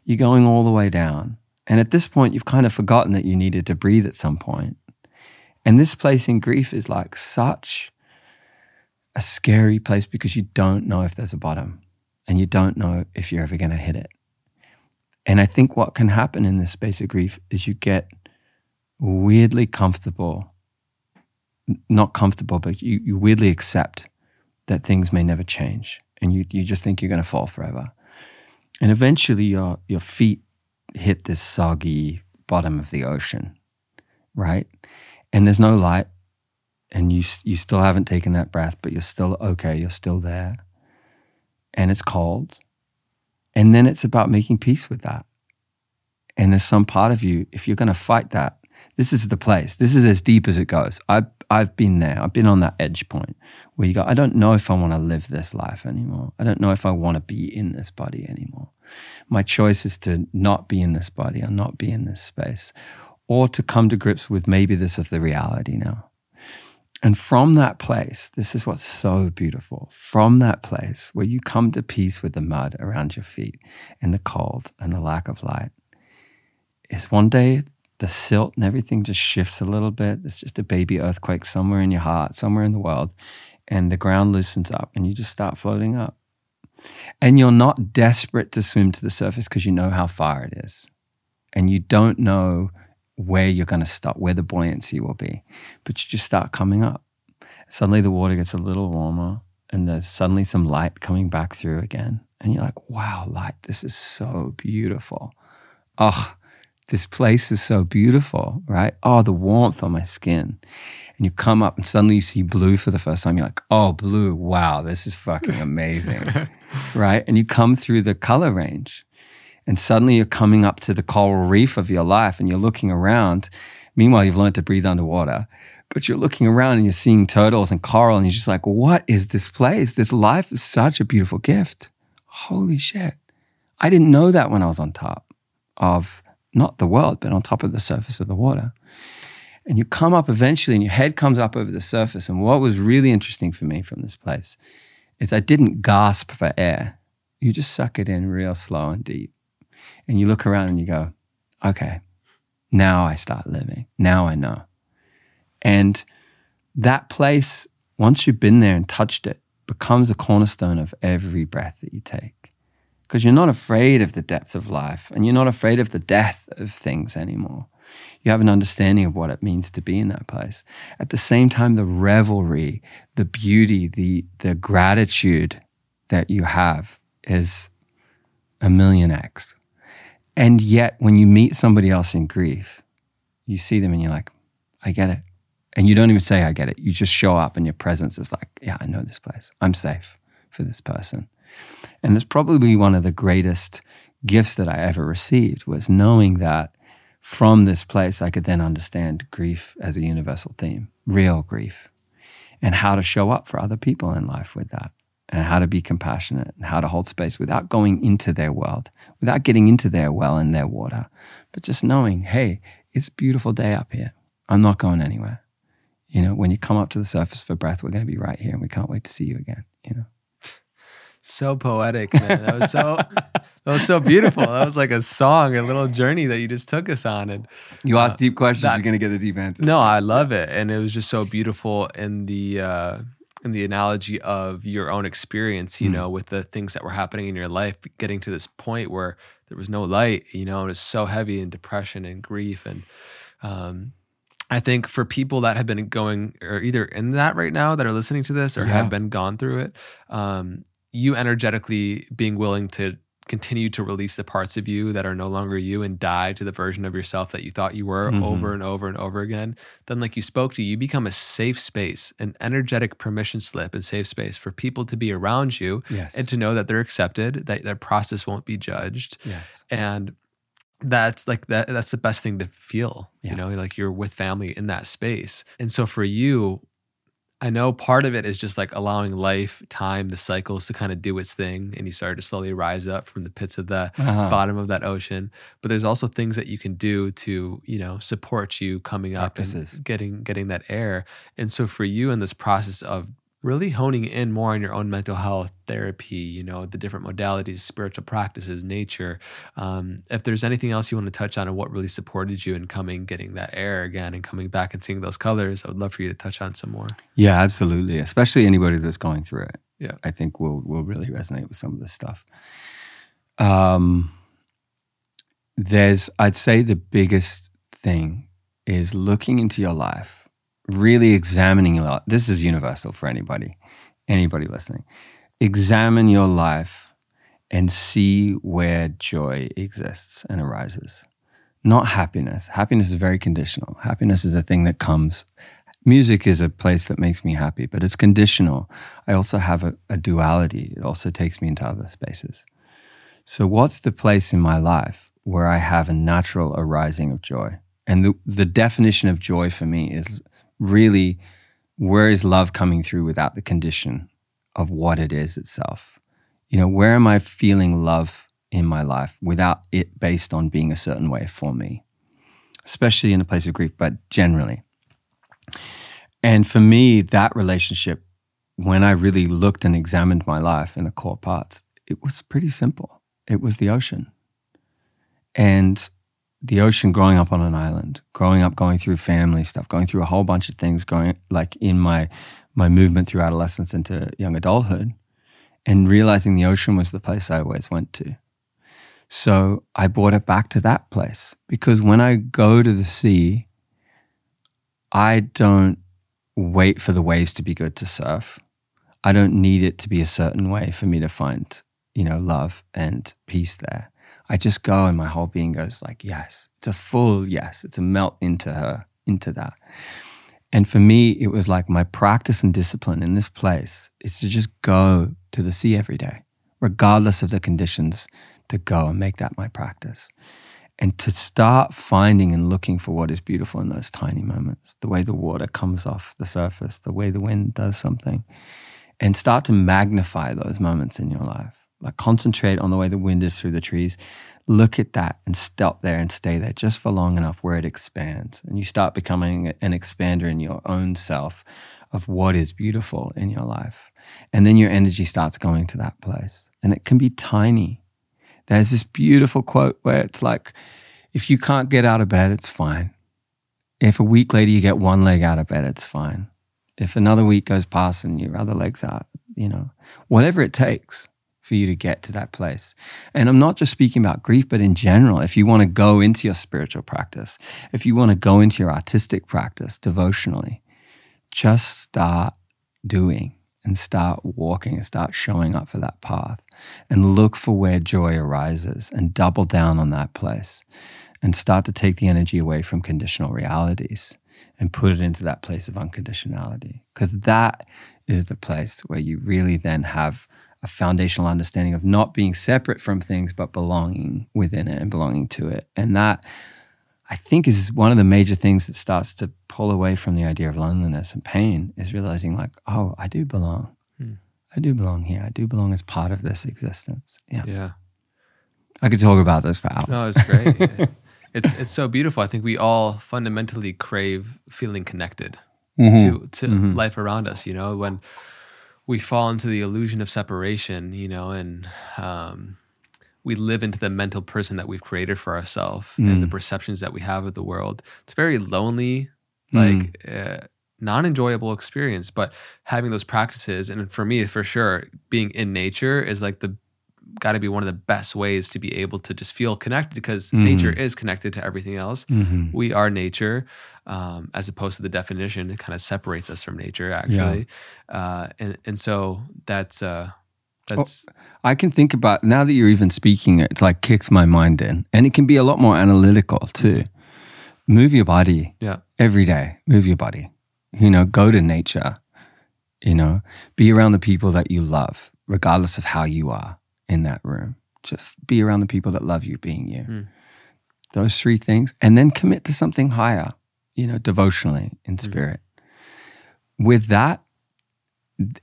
You're going all the way down. And at this point, you've kind of forgotten that you needed to breathe at some point. And this place in grief is like such a scary place because you don't know if there's a bottom and you don't know if you're ever going to hit it. And I think what can happen in this space of grief is you get weirdly comfortable, not comfortable, but you, you weirdly accept that things may never change. And you, you just think you're going to fall forever. And eventually your, your feet hit this soggy bottom of the ocean, right? And there's no light, and you, you still haven't taken that breath, but you're still okay, you're still there. And it's cold and then it's about making peace with that. And there's some part of you, if you're going to fight that, this is the place. This is as deep as it goes. I've, I've been there. I've been on that edge point where you go, I don't know if I want to live this life anymore. I don't know if I want to be in this body anymore. My choice is to not be in this body or not be in this space or to come to grips with maybe this is the reality now. And from that place, this is what's so beautiful. From that place where you come to peace with the mud around your feet and the cold and the lack of light, is one day the silt and everything just shifts a little bit. It's just a baby earthquake somewhere in your heart, somewhere in the world, and the ground loosens up and you just start floating up. And you're not desperate to swim to the surface because you know how far it is. And you don't know where you're going to stop, where the buoyancy will be. But you just start coming up. Suddenly the water gets a little warmer and there's suddenly some light coming back through again. And you're like, wow, light, this is so beautiful. Oh, this place is so beautiful, right? Oh, the warmth on my skin. And you come up and suddenly you see blue for the first time. You're like, oh, blue, wow, this is fucking amazing, right? And you come through the color range. And suddenly you're coming up to the coral reef of your life and you're looking around. Meanwhile, you've learned to breathe underwater, but you're looking around and you're seeing turtles and coral and you're just like, what is this place? This life is such a beautiful gift. Holy shit. I didn't know that when I was on top of not the world, but on top of the surface of the water. And you come up eventually and your head comes up over the surface. And what was really interesting for me from this place is I didn't gasp for air. You just suck it in real slow and deep. And you look around and you go, okay, now I start living. Now I know. And that place, once you've been there and touched it, becomes a cornerstone of every breath that you take. Because you're not afraid of the depth of life and you're not afraid of the death of things anymore. You have an understanding of what it means to be in that place. At the same time, the revelry, the beauty, the, the gratitude that you have is a million X. And yet, when you meet somebody else in grief, you see them and you're like, I get it. And you don't even say, I get it. You just show up and your presence is like, yeah, I know this place. I'm safe for this person. And it's probably one of the greatest gifts that I ever received was knowing that from this place, I could then understand grief as a universal theme, real grief, and how to show up for other people in life with that, and how to be compassionate and how to hold space without going into their world, without getting into their well and their water, but just knowing, hey, it's a beautiful day up here. I'm not going anywhere you know, when you come up to the surface for breath, we're going to be right here and we can't wait to see you again, you know. So poetic, man. That was so that was so beautiful. That was like a song, a little journey that you just took us on. And you ask uh, deep questions, that, you're gonna get the deep answer. No, I love it. And it was just so beautiful in the uh in the analogy of your own experience, you mm. know, with the things that were happening in your life, getting to this point where there was no light, you know, it was so heavy in depression and grief and um I think for people that have been going or either in that right now that are listening to this or yeah. have been gone through it, um, you energetically being willing to continue to release the parts of you that are no longer you and die to the version of yourself that you thought you were mm-hmm. over and over and over again, then like you spoke to, you become a safe space, an energetic permission slip and safe space for people to be around you yes. and to know that they're accepted, that their process won't be judged. Yes. And that's like that that's the best thing to feel yeah. you know like you're with family in that space and so for you i know part of it is just like allowing life time the cycles to kind of do its thing and you start to slowly rise up from the pits of the uh-huh. bottom of that ocean but there's also things that you can do to you know support you coming up Practices. and getting getting that air and so for you in this process of really honing in more on your own mental health therapy you know the different modalities spiritual practices nature. Um, if there's anything else you want to touch on and what really supported you in coming getting that air again and coming back and seeing those colors i would love for you to touch on some more. Yeah absolutely especially anybody that's going through it. Yeah. I think will will really resonate with some of this stuff. Um there's i'd say the biggest thing is looking into your life really examining your life. This is universal for anybody, anybody listening. Examine your life and see where joy exists and arises. Not happiness. Happiness is very conditional. Happiness is a thing that comes. Music is a place that makes me happy, but it's conditional. I also have a, a duality. It also takes me into other spaces. So, what's the place in my life where I have a natural arising of joy? And the, the definition of joy for me is really where is love coming through without the condition of what it is itself? You know, where am I feeling love in my life without it based on being a certain way for me, especially in a place of grief, but generally. And for me, that relationship, when I really looked and examined my life in the core parts, it was pretty simple. It was the ocean. And the ocean growing up on an island, growing up going through family stuff, going through a whole bunch of things, going like in my my movement through adolescence into young adulthood, and realizing the ocean was the place I always went to. So I brought it back to that place because when I go to the sea, I don't wait for the waves to be good to surf. I don't need it to be a certain way for me to find, you know, love and peace there. I just go and my whole being goes like, yes, it's a full yes. It's a melt into her, into that. And for me, it was like my practice and discipline in this place is to just go to the sea every day, regardless of the conditions, to go and make that my practice. And to start finding and looking for what is beautiful in those tiny moments, the way the water comes off the surface, the way the wind does something, and start to magnify those moments in your life. Like concentrate on the way the wind is through the trees. Look at that and stop there and stay there just for long enough where it expands. And you start becoming an expander in your own self of what is beautiful in your life. And then your energy starts going to that place. And it can be tiny. There's this beautiful quote where it's like, if you can't get out of bed, it's fine. If a week later you get one leg out of bed, it's fine. If another week goes past and your other leg's out, you know, whatever it takes for you to get to that place. And I'm not just speaking about grief, but in general, if you want to go into your spiritual practice, if you want to go into your artistic practice devotionally, just start doing and start walking and start showing up for that path and look for where joy arises and double down on that place and start to take the energy away from conditional realities and put it into that place of unconditionality because that is the place where you really then have a foundational understanding of not being separate from things, but belonging within it and belonging to it. And that, I think, is one of the major things that starts to pull away from the idea of loneliness and pain is realizing, like, oh, I do belong. Hmm. I do belong here. I do belong as part of this existence. Yeah. Yeah. I could talk about this for hours. No, it's great. it's it's so beautiful. I think we all fundamentally crave feeling connected mm-hmm. to to mm-hmm. life around us. You know, when we fall into the illusion of separation, you know, and um, we live into the mental person that we've created for ourselves mm. and the mm. perceptions that we have of the world. It's very lonely, like mm. uh, non enjoyable experience. But having those practices, and for me, for sure, being in nature is like the got to be one of the best ways to be able to just feel connected because mm-hmm. nature is connected to everything else. Mm-hmm. We are nature, um, as opposed to the definition. It kind of separates us from nature, actually. Yeah. Uh, and and so that's uh, that's. Well, I can think about now that you're even speaking it. It's like kicks my mind in, and it can be a lot more analytical too. Move your body, yeah, every day. Move your body. You know, go to nature. You know, be around the people that you love, regardless of how you are in that room. Just be around the people that love you being you. Mm. Those three things. And then commit to something higher, you know, devotionally in hmm. spirit. Mm. With that,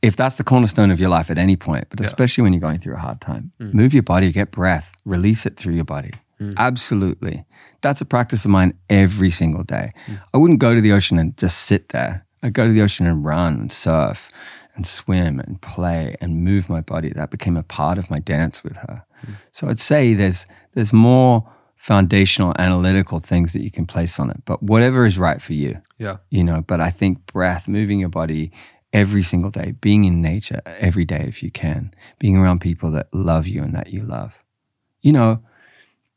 if that's the cornerstone of your life at any point, but yeah. especially when you're going through a hard time, mm. move your body, get breath, release it through your body. Mm. Absolutely. That's a practice of mine every single day. Mm. I wouldn't go to the ocean and just sit there. I'd go to the ocean and run and surf and swim and play and move my body. That became a part of my dance with her. Mm. So I'd say there's there's more foundational analytical things that you can place on it, but whatever is right for you. Yeah. You know, but I think breath, moving your body every single day, being in nature every day if you can, being around people that love you and that you love. You know,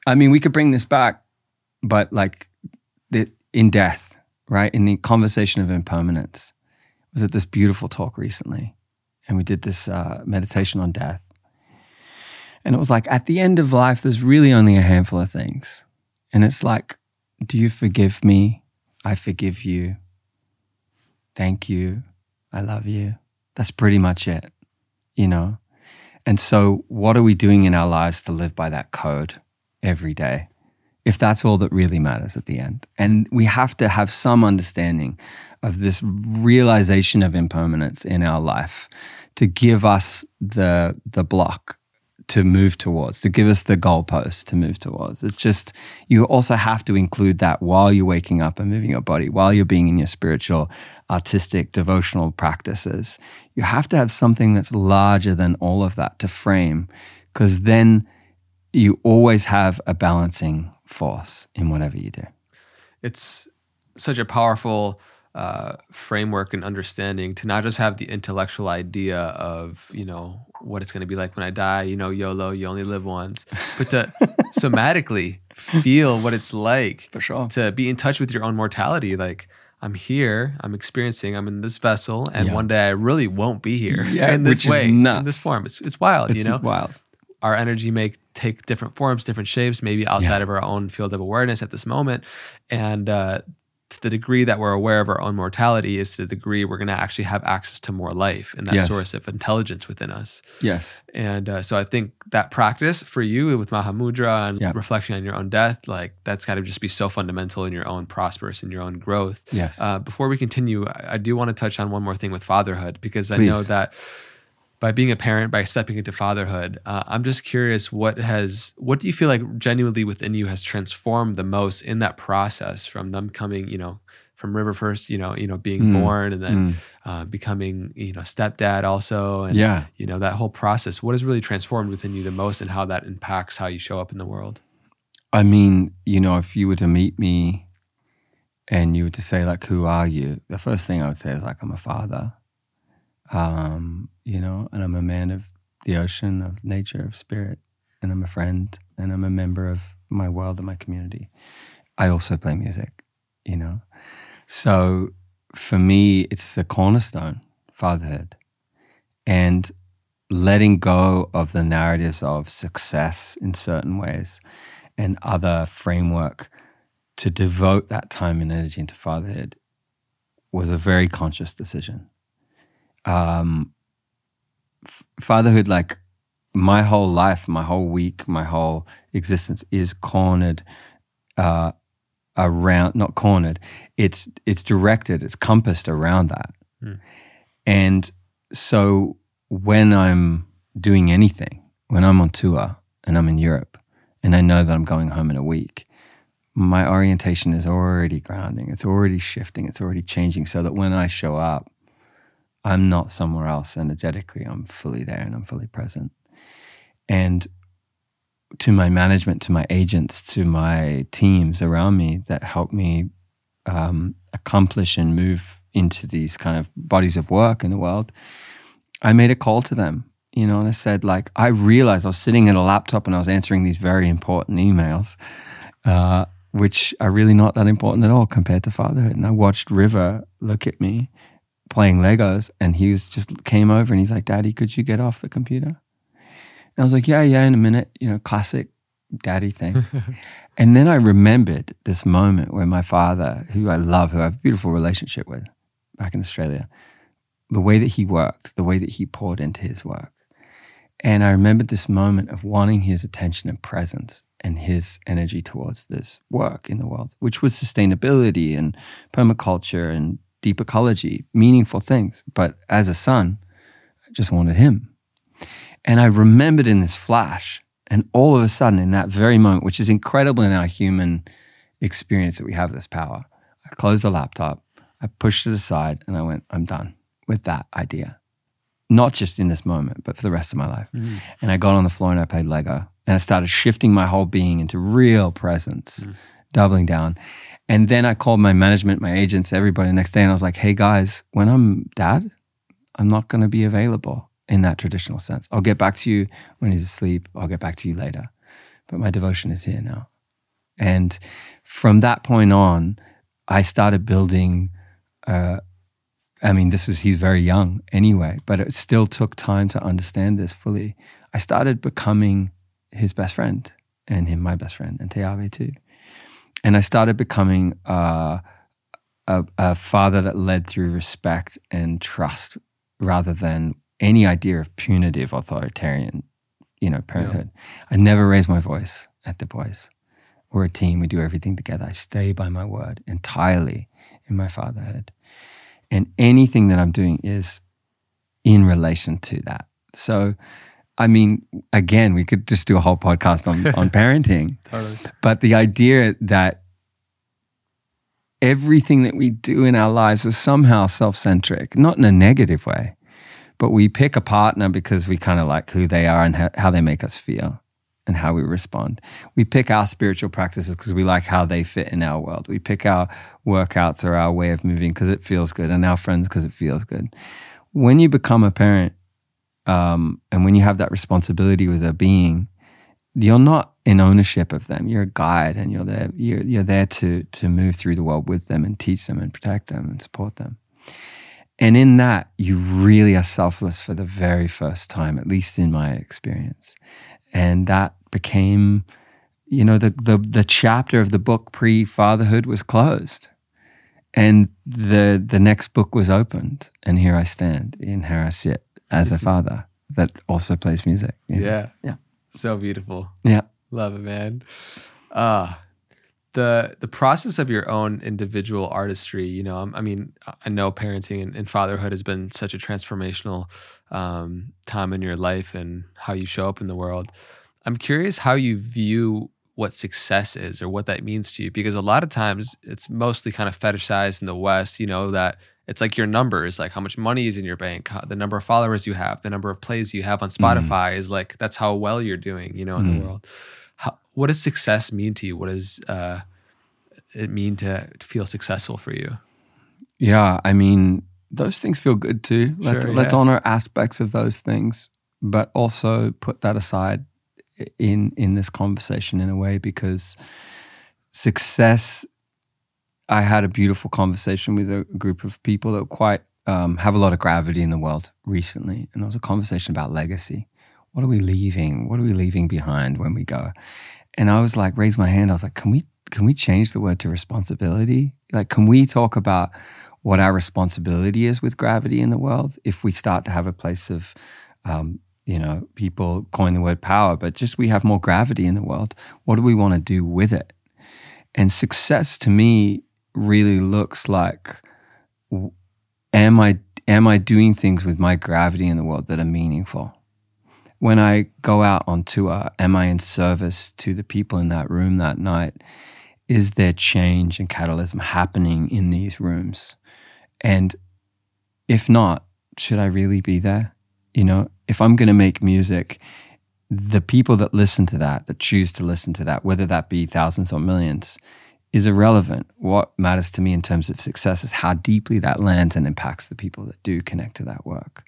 I mean, we could bring this back, but like the, in death, right? In the conversation of impermanence, was at this beautiful talk recently, and we did this uh, meditation on death. And it was like at the end of life, there's really only a handful of things. And it's like, do you forgive me? I forgive you. Thank you. I love you. That's pretty much it, you know? And so, what are we doing in our lives to live by that code every day? If that's all that really matters at the end. And we have to have some understanding of this realization of impermanence in our life to give us the the block to move towards, to give us the goalpost to move towards. It's just you also have to include that while you're waking up and moving your body, while you're being in your spiritual, artistic, devotional practices. You have to have something that's larger than all of that to frame, because then you always have a balancing force in whatever you do. It's such a powerful uh, framework and understanding to not just have the intellectual idea of you know what it's going to be like when I die. You know, YOLO, you only live once, but to somatically feel what it's like for sure to be in touch with your own mortality. Like I'm here, I'm experiencing, I'm in this vessel, and Yeah. one day I really won't be here Yeah, in this way, in this form. It's it's wild, It's you know. wild. Our energy may take different forms, different shapes, maybe outside Yeah. of our own field of awareness at this moment, and uh, to the degree that we're aware of our own mortality is to the degree we're going to actually have access to more life and that Yes. source of intelligence within us. Yes. And uh, so I think that practice for you with Mahamudra and Yeah. reflecting on your own death, like that's got to just be so fundamental in your own prosperous in your own growth. Yes. Uh, before we continue, I, I do want to touch on one more thing with fatherhood because I know that by being a parent, by stepping into fatherhood, uh, I'm just curious what has, what do you feel like genuinely within you has transformed the most in that process from them coming, you know, from River first, you know, you know, being Mm. born and then Mm. uh, becoming, you know, stepdad also, and yeah. you know that whole process. What has really transformed within you the most, and how that impacts how you show up in the world? I mean, you know, if you were to meet me and you were to say, like, who are you? The first thing I would say is, like, I'm a father, um, you know, and I'm a man of the ocean, of nature, of spirit, and I'm a friend, and I'm a member of my world and my community. I also play music, you know. So for me, it's a cornerstone, fatherhood. And letting go of the narratives of success in certain ways and other framework to devote that time and energy into fatherhood was a very conscious decision. Um, f- fatherhood, like my whole life, my whole week, my whole existence is cornered uh, around, not cornered, it's, it's directed, it's compassed around that. Hmm. And so when I'm doing anything, when I'm on tour and I'm in Europe and I know that I'm going home in a week, my orientation is already grounding. It's already shifting. It's already changing so that when I show up, I'm not somewhere else energetically. I'm fully there and I'm fully present. And to my management, to my agents, to my teams around me that help me um, accomplish and move into these kind of bodies of work in the world, I made a call to them, you know, and I said, like, I realized I was sitting at a laptop and I was answering these very important emails, uh, which are really not that important at all compared to fatherhood. And I watched River look at me playing Legos, and he was just came over and he's like, Daddy, could you get off the computer? And I was like, Yeah, yeah, in a minute, you know, classic daddy thing. and then I remembered this moment where my father, who I love, who I have a beautiful relationship with back in Australia, the way that he worked, the way that he poured into his work. And I remembered this moment of wanting his attention and presence and his energy towards this work in the world, which was sustainability and permaculture and deep ecology, meaningful things. But as a son, I just wanted him. And I remembered in this flash, and all of a sudden, in that very moment, which is incredible in our human experience that we have this power, I closed the laptop, I pushed it aside, and I went, I'm done with that idea. Not just in this moment, but for the rest of my life. Mm. And I got on the floor and I played Lego. And I started shifting my whole being into real presence, mm. doubling down. And then I called my management, my agents, everybody the next day, and I was like, hey guys, when I'm dad, I'm not going to be available in that traditional sense. I'll get back to you when he's asleep. I'll get back to you later. But my devotion is here now. And from that point on, I started building. Uh, I mean, this is, he's very young anyway, but it still took time to understand this fully. I started becoming his best friend and him my best friend, and Teave too. And I started becoming uh, a, a father that led through respect and trust rather than any idea of punitive authoritarian, you know, parenthood. I never raised my voice at the boys. We're a team. We do everything together. I stay by my word entirely in my fatherhood. And anything that I'm doing is in relation to that. So, I mean, again, we could just do a whole podcast on, on parenting. Totally. But the idea that everything that we do in our lives is somehow self centric, not in a negative way, but we pick a partner because we kind of like who they are and how, how they make us feel and how we respond. We pick our spiritual practices because we like how they fit in our world. We pick our workouts or our way of moving because it feels good and our friends because it feels good. When you become a parent um, and when you have that responsibility with a being, you're not in ownership of them. You're a guide, and you're there. You're, you're there to to move through the world with them and teach them and protect them and support them. And in that, you really are selfless for the very first time, at least in my experience. And that became, you know, the the the chapter of the book pre fatherhood was closed, and the the next book was opened, and here I stand, and here I sit as a father that also plays music. know? Yeah. Yeah. So beautiful. Yeah. Love it, man. Uh the the process of your own individual artistry, you know, I mean, I know parenting and, and fatherhood has been such a transformational um, time in your life and how you show up in the world. I'm curious how you view what success is or what that means to you, because a lot of times it's mostly kind of fetishized in the West, you know, that it's like your numbers, like how much money is in your bank, the number of followers you have, the number of plays you have on Spotify is like that's how well you're doing, you know, in Mm. the world. How, what does success mean to you? What does uh, it mean to, feel successful for you? Yeah, I mean, those things feel good too. Let's Sure, let's honor aspects of those things, but also put that aside in in this conversation in a way because success. I had a beautiful conversation with a group of people that quite um, have a lot of gravity in the world recently, and there was a conversation about legacy. What are we leaving? What are we leaving behind when we go? And I was like, raise my hand. I was like, can we can we change the word to responsibility? Like, can we talk about what our responsibility is with gravity in the world if we start to have a place of um, you know people coin the word power but just we have more gravity in the world what do we want to do with it and success to me really looks like am i am i doing things with my gravity in the world that are meaningful? When i go out on tour am i in service to the people in that room that night? Is there change and catalysm happening in these rooms? And if not, should I really be there? You know, if I'm going to make music, the people that listen to that, that choose to listen to that, whether that be thousands or millions, is irrelevant. What matters to me in terms of success is how deeply that lands and impacts the people that do connect to that work.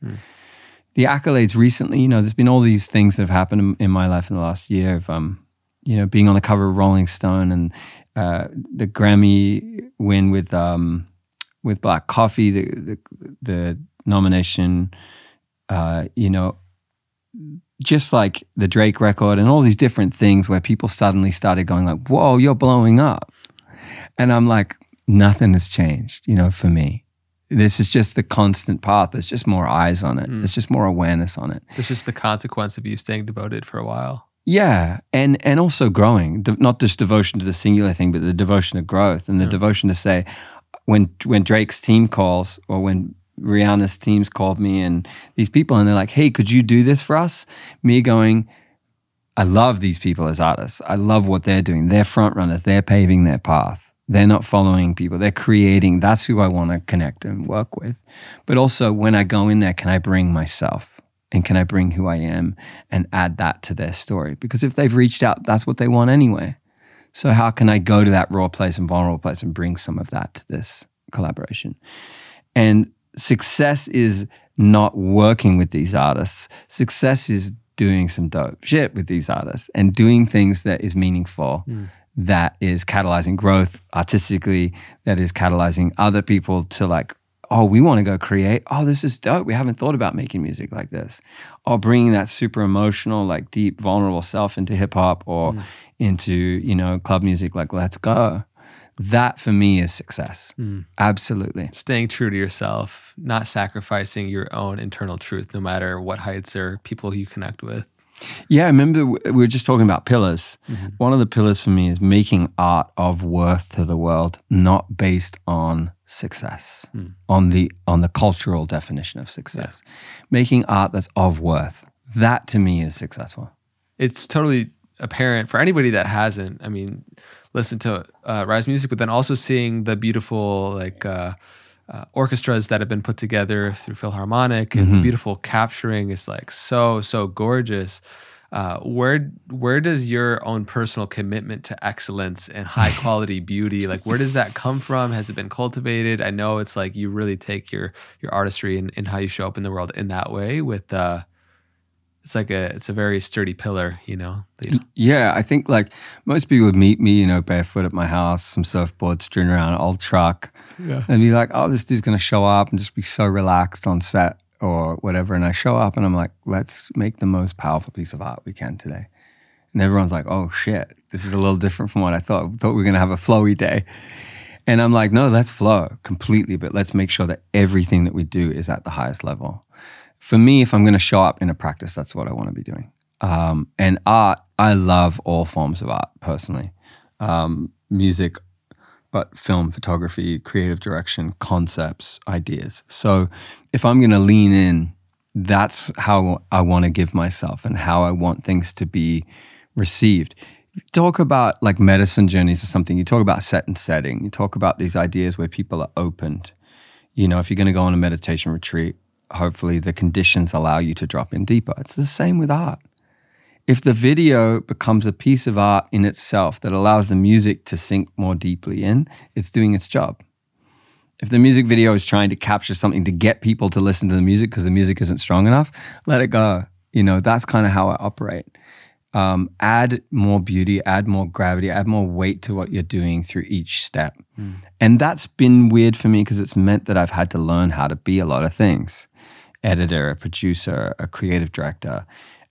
The accolades recently, you know, there's been all these things that have happened in, in my life in the last year of, um, you know, being on the cover of Rolling Stone and uh, the Grammy win with um, with Black Coffee, the the, the nomination, uh, you know, just like the Drake record and all these different things where people suddenly started going like, "Whoa, you're blowing up," and I'm like, nothing has changed, you know, for me. This is just the constant path. There's just more eyes on it. Hmm. There's just more awareness on it. It's just the consequence of you staying devoted for a while. Yeah, and and also growing, De- not just devotion to the singular thing, but the devotion to growth and the hmm. devotion to say, when when Drake's team calls or when Rihanna's teams called me and these people and they're like, hey, could you do this for us? Me going, I love these people as artists. I love what they're doing. They're front runners. They're paving their path. They're not following people. They're creating. That's who I want to connect and work with. But also, when I go in there, can I bring myself and can I bring who I am and add that to their story? Because if they've reached out, that's what they want anyway. So how can I go to that raw place and vulnerable place and bring some of that to this collaboration? And success is not working with these artists. Success is doing some dope shit with these artists and doing things that is meaningful, hmm. That is catalyzing growth artistically, that is catalyzing other people to like, oh, we want to go create. Oh, this is dope. We haven't thought about making music like this. Or bringing that super emotional, like deep, vulnerable self into hip hop or mm. into, you know, club music like Let's Go. That for me is success. Mm. Absolutely. Staying true to yourself, not sacrificing your own internal truth, no matter what heights or people you connect with. Yeah, I remember we were just talking about pillars. One of the pillars for me is making art of worth to the world, not based on success, on the on the cultural definition of success. Making art that's of worth. That to me is successful. it's totally apparent for anybody that hasn't. I mean, listen to uh, Ry's Music, but then also seeing the beautiful like uh, uh, orchestras that have been put together through Philharmonic and the beautiful capturing is like so so gorgeous. Uh, where where does your own personal commitment to excellence and high quality beauty like where does that come from? Has it been cultivated? I know it's like you really take your your artistry and, and how you show up in the world in that way with uh it's like a it's a very sturdy pillar, you know. You know? Yeah, I think like most people would meet me, you know, barefoot at my house, some surfboards strewn around, an old truck, Yeah. and be like, "Oh, this dude's gonna show up and just be so relaxed on set or whatever." And I show up and I'm like, "Let's make the most powerful piece of art we can today." And everyone's like, "Oh shit, this is a little different from what I thought. I thought we were gonna have a flowy day." And I'm like, "No, let's flow completely, but let's make sure that everything that we do is at the highest level." For me, if I'm going to show up in a practice, that's what I want to be doing. Um, and art, I love all forms of art personally um, music, but film, photography, creative direction, concepts, ideas. So if I'm going to lean in, that's how I want to give myself and how I want things to be received. Talk about like medicine journeys or something, you talk about set and setting, you talk about these ideas where people are opened. You know, if you're going to go on a meditation retreat, hopefully the conditions allow you to drop in deeper. It's the same with art. If the video becomes a piece of art in itself that allows the music to sink more deeply in, it's doing its job. If the music video is trying to capture something to get people to listen to the music because the music isn't strong enough, let it go. You know, that's kind of how I operate. Um, add more beauty, add more gravity, add more weight to what you're doing through each step. And that's been weird for me because it's meant that I've had to learn how to be a lot of things editor, a producer, a creative director,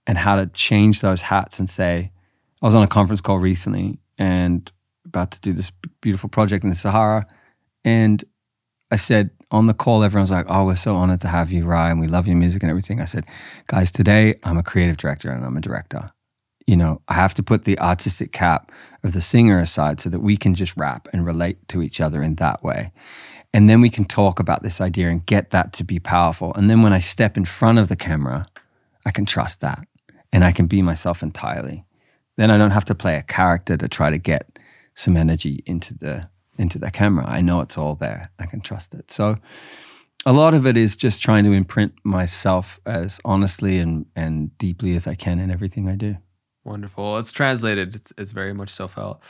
and how to change those hats and say, I was on a conference call recently and about to do this beautiful project in the Sahara. And I said on the call, everyone's like, Oh, we're so honored to have you, Ryan. We love your music and everything. I said, Guys, today I'm a creative director and I'm a director. You know, I have to put the artistic cap of the singer aside so that we can just rap and relate to each other in that way. And then we can talk about this idea and get that to be powerful. And then when I step in front of the camera, I can trust that and I can be myself entirely. Then I don't have to play a character to try to get some energy into the into the camera. I know it's all there. I can trust it. So a lot of it is just trying to imprint myself as honestly and and deeply as I can in everything I do. Wonderful. It's translated. It's, it's very much so felt.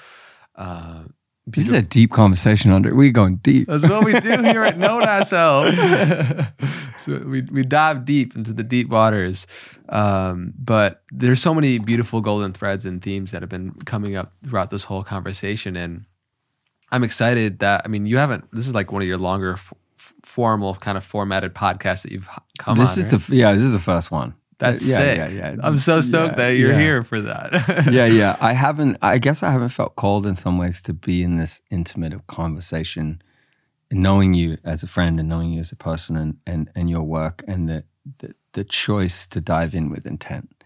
Uh, This is a deep conversation, Andre. We're going deep. That's what we do here at Know Thyself. so we, we dive deep into the deep waters. Um, but there's so many beautiful golden threads and themes that have been coming up throughout this whole conversation. And I'm excited that, I mean, you haven't, this is like one of your longer f- f- formal kind of formatted podcasts that you've come this on. is right? the yeah. This is the first one. That's yeah, sick. Yeah, yeah. I'm so stoked that you're here for that. yeah, yeah. I haven't. I guess I haven't felt called in some ways to be in this intimate of conversation, knowing you as a friend and knowing you as a person and and, and your work and the, the the choice to dive in with intent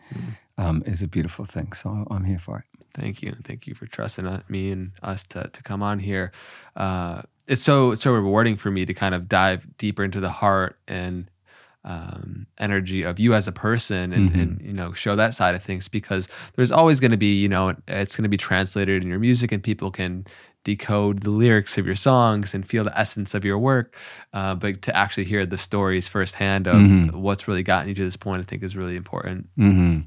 um, is a beautiful thing. So I'm here for it. Thank you. Thank you for trusting uh, me and us to, to come on here. Uh, it's so it's so rewarding for me to kind of dive deeper into the heart and um, energy of you as a person and, Mhm. and you know show that side of things because there's always going to be you know it's going to be translated in your music and people can decode the lyrics of your songs and feel the essence of your work uh, but to actually hear the stories firsthand of Mhm. what's really gotten you to this point i think is really important hmm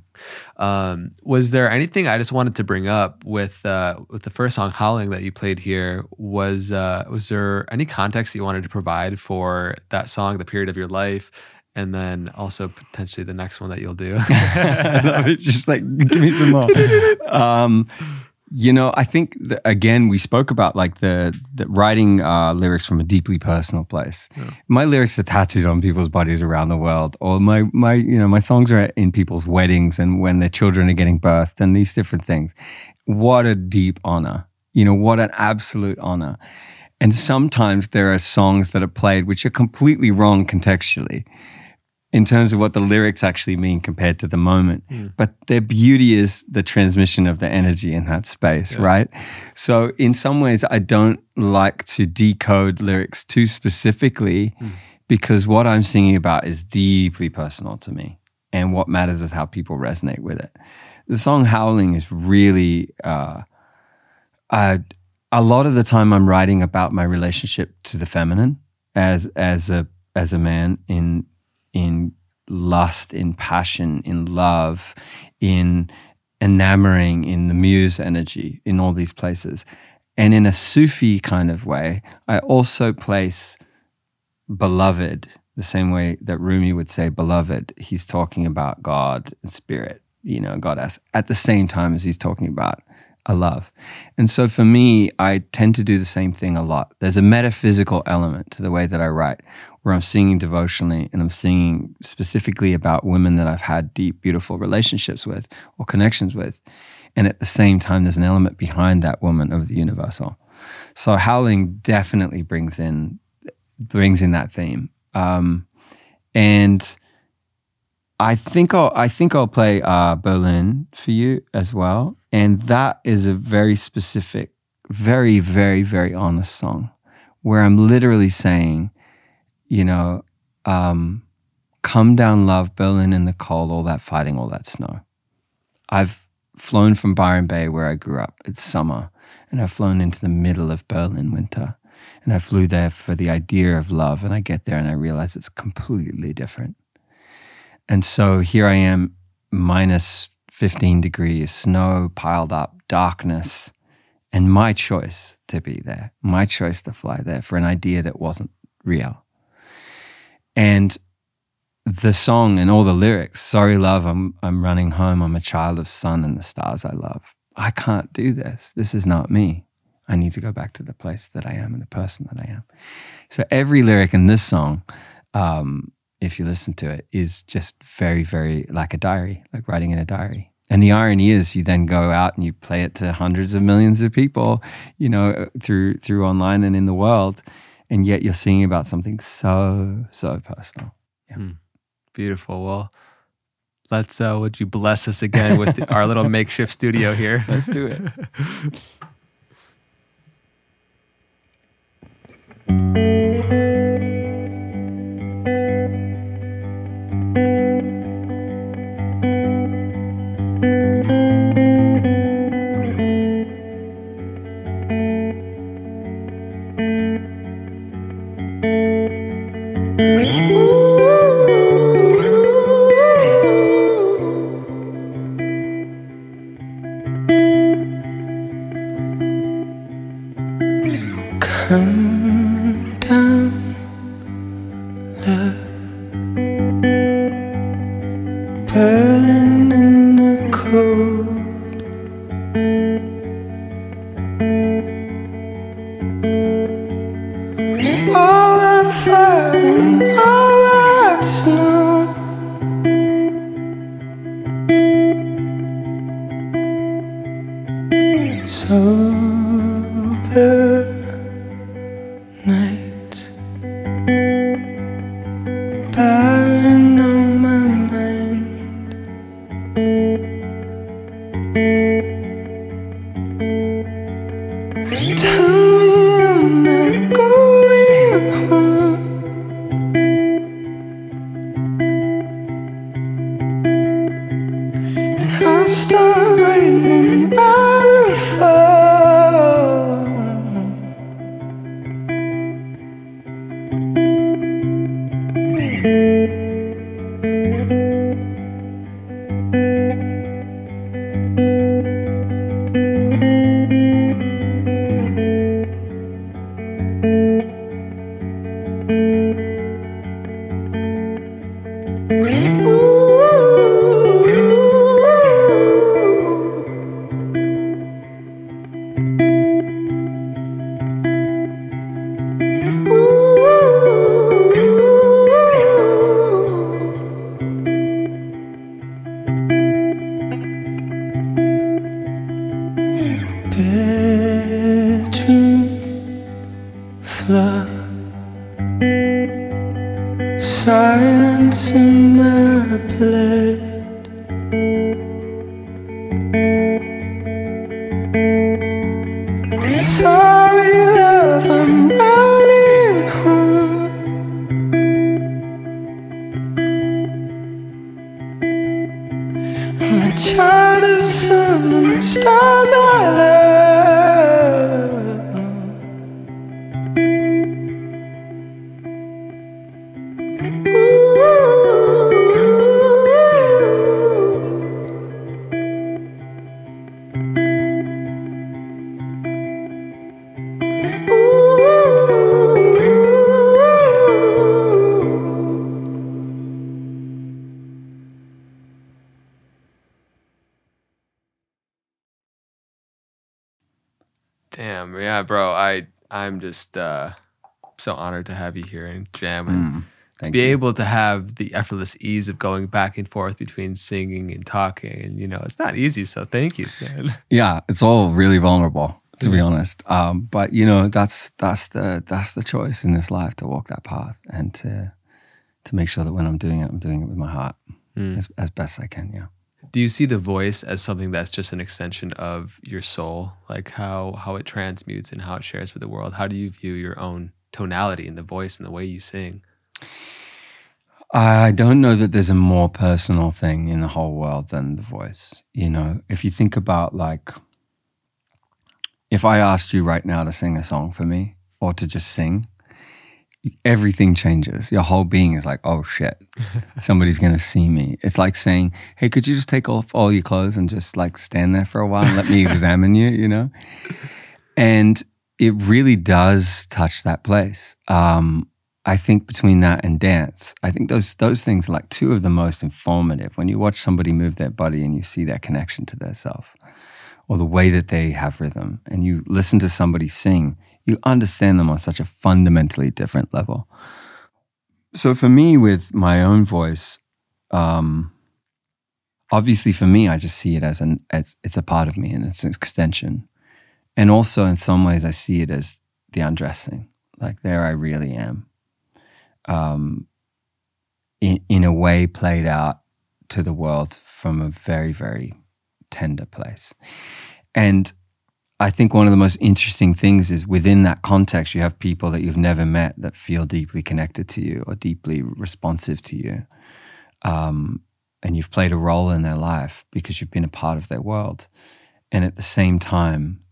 um, was there anything I just wanted to bring up with uh, with the first song "Howling" that you played here? Was uh, was there any context that you wanted to provide for that song, the period of your life, and then also potentially the next one that you'll do? just like give me some more. um, you know, I think that, again we spoke about like the, the writing uh, lyrics from a deeply personal place. My lyrics are tattooed on people's bodies around the world, or my my you know my songs are in people's weddings and when their children are getting birthed and these different things. What a deep honor! You know, what an absolute honor. And sometimes there are songs that are played which are completely wrong contextually in terms of what the lyrics actually mean compared to the moment. But their beauty is the transmission of the energy in that space, right? So, in some ways, I don't like to decode lyrics too specifically because what I'm singing about is deeply personal to me. And what matters is how people resonate with it. The song Howling is really. Uh, uh, a lot of the time I'm writing about my relationship to the feminine as as a as a man in in lust, in passion, in love, in enamoring, in the muse energy, in all these places. And in a Sufi kind of way, I also place beloved the same way that Rumi would say beloved, he's talking about God and spirit, you know, goddess, at the same time as he's talking about a love. And so for me, I tend to do the same thing a lot. There's a metaphysical element to the way that I write, where I'm singing devotionally and I'm singing specifically about women that I've had deep, beautiful relationships with or connections with. And at the same time, there's an element behind that woman of the universal. So howling definitely brings in brings in that theme. Um, and I think I'll I think I'll play uh, Berlin for you as well, and that is a very specific, very very very honest song, where I'm literally saying, you know, um, come down, love Berlin in the cold, all that fighting, all that snow. I've flown from Byron Bay where I grew up. It's summer, and I've flown into the middle of Berlin winter, and I flew there for the idea of love, and I get there and I realize it's completely different and so here I am, minus 15 degrees, snow piled up, darkness, and my choice to be there, my choice to fly there for an idea that wasn't real. And the song and all the lyrics, sorry, love, I'm, I'm running home. I'm a child of sun and the stars I love. I can't do this. This is not me. I need to go back to the place that I am and the person that I am. So every lyric in this song um, if you listen to it, is just very, very like a diary, like writing in a diary. And the irony is, you then go out and you play it to hundreds of millions of people, you know, through through online and in the world, and yet you're singing about something so so personal. Yeah. Mm, beautiful. Well, let's. Uh, would you bless us again with the, our little makeshift studio here? Let's do it. Thank you. Able to have the effortless ease of going back and forth between singing and talking and you know it's not easy so thank you man. yeah, it's all really vulnerable to be honest. Um, but you know, that's that's the that's the choice in this life to walk that path and to to make sure that when I'm doing it, I'm doing it with my heart Mm. as, as best I can. Yeah. do you see the voice as something that's just an extension of your soul like how how it transmutes and how it shares with the world how do you view your own tonality in the voice and the way you sing I don't know that there's a more personal thing in the whole world than the voice. You know, if you think about like, if I asked you right now to sing a song for me or to just sing, everything changes. Your whole being is like, oh shit, somebody's going to see me. It's like saying, hey, could you just take off all your clothes and just like stand there for a while and let me examine you, you know? And it really does touch that place. Um, I think between that and dance, I think those those things are like two of the most informative. When you watch somebody move their body and you see their connection to their self, or the way that they have rhythm, and you listen to somebody sing, you understand them on such a fundamentally different level. So for me, with my own voice, um, obviously for me, I just see it as an as it's a part of me and it's an extension, and also in some ways, I see it as the undressing. Like there, I really am um, in, in a way played out to the world from a very, very tender place. And I think one of the most interesting things is within that context, you have people that you've never met that feel deeply connected to you or deeply responsive to you. Um, and you've played a role in their life because you've been a part of their world. And at the same time,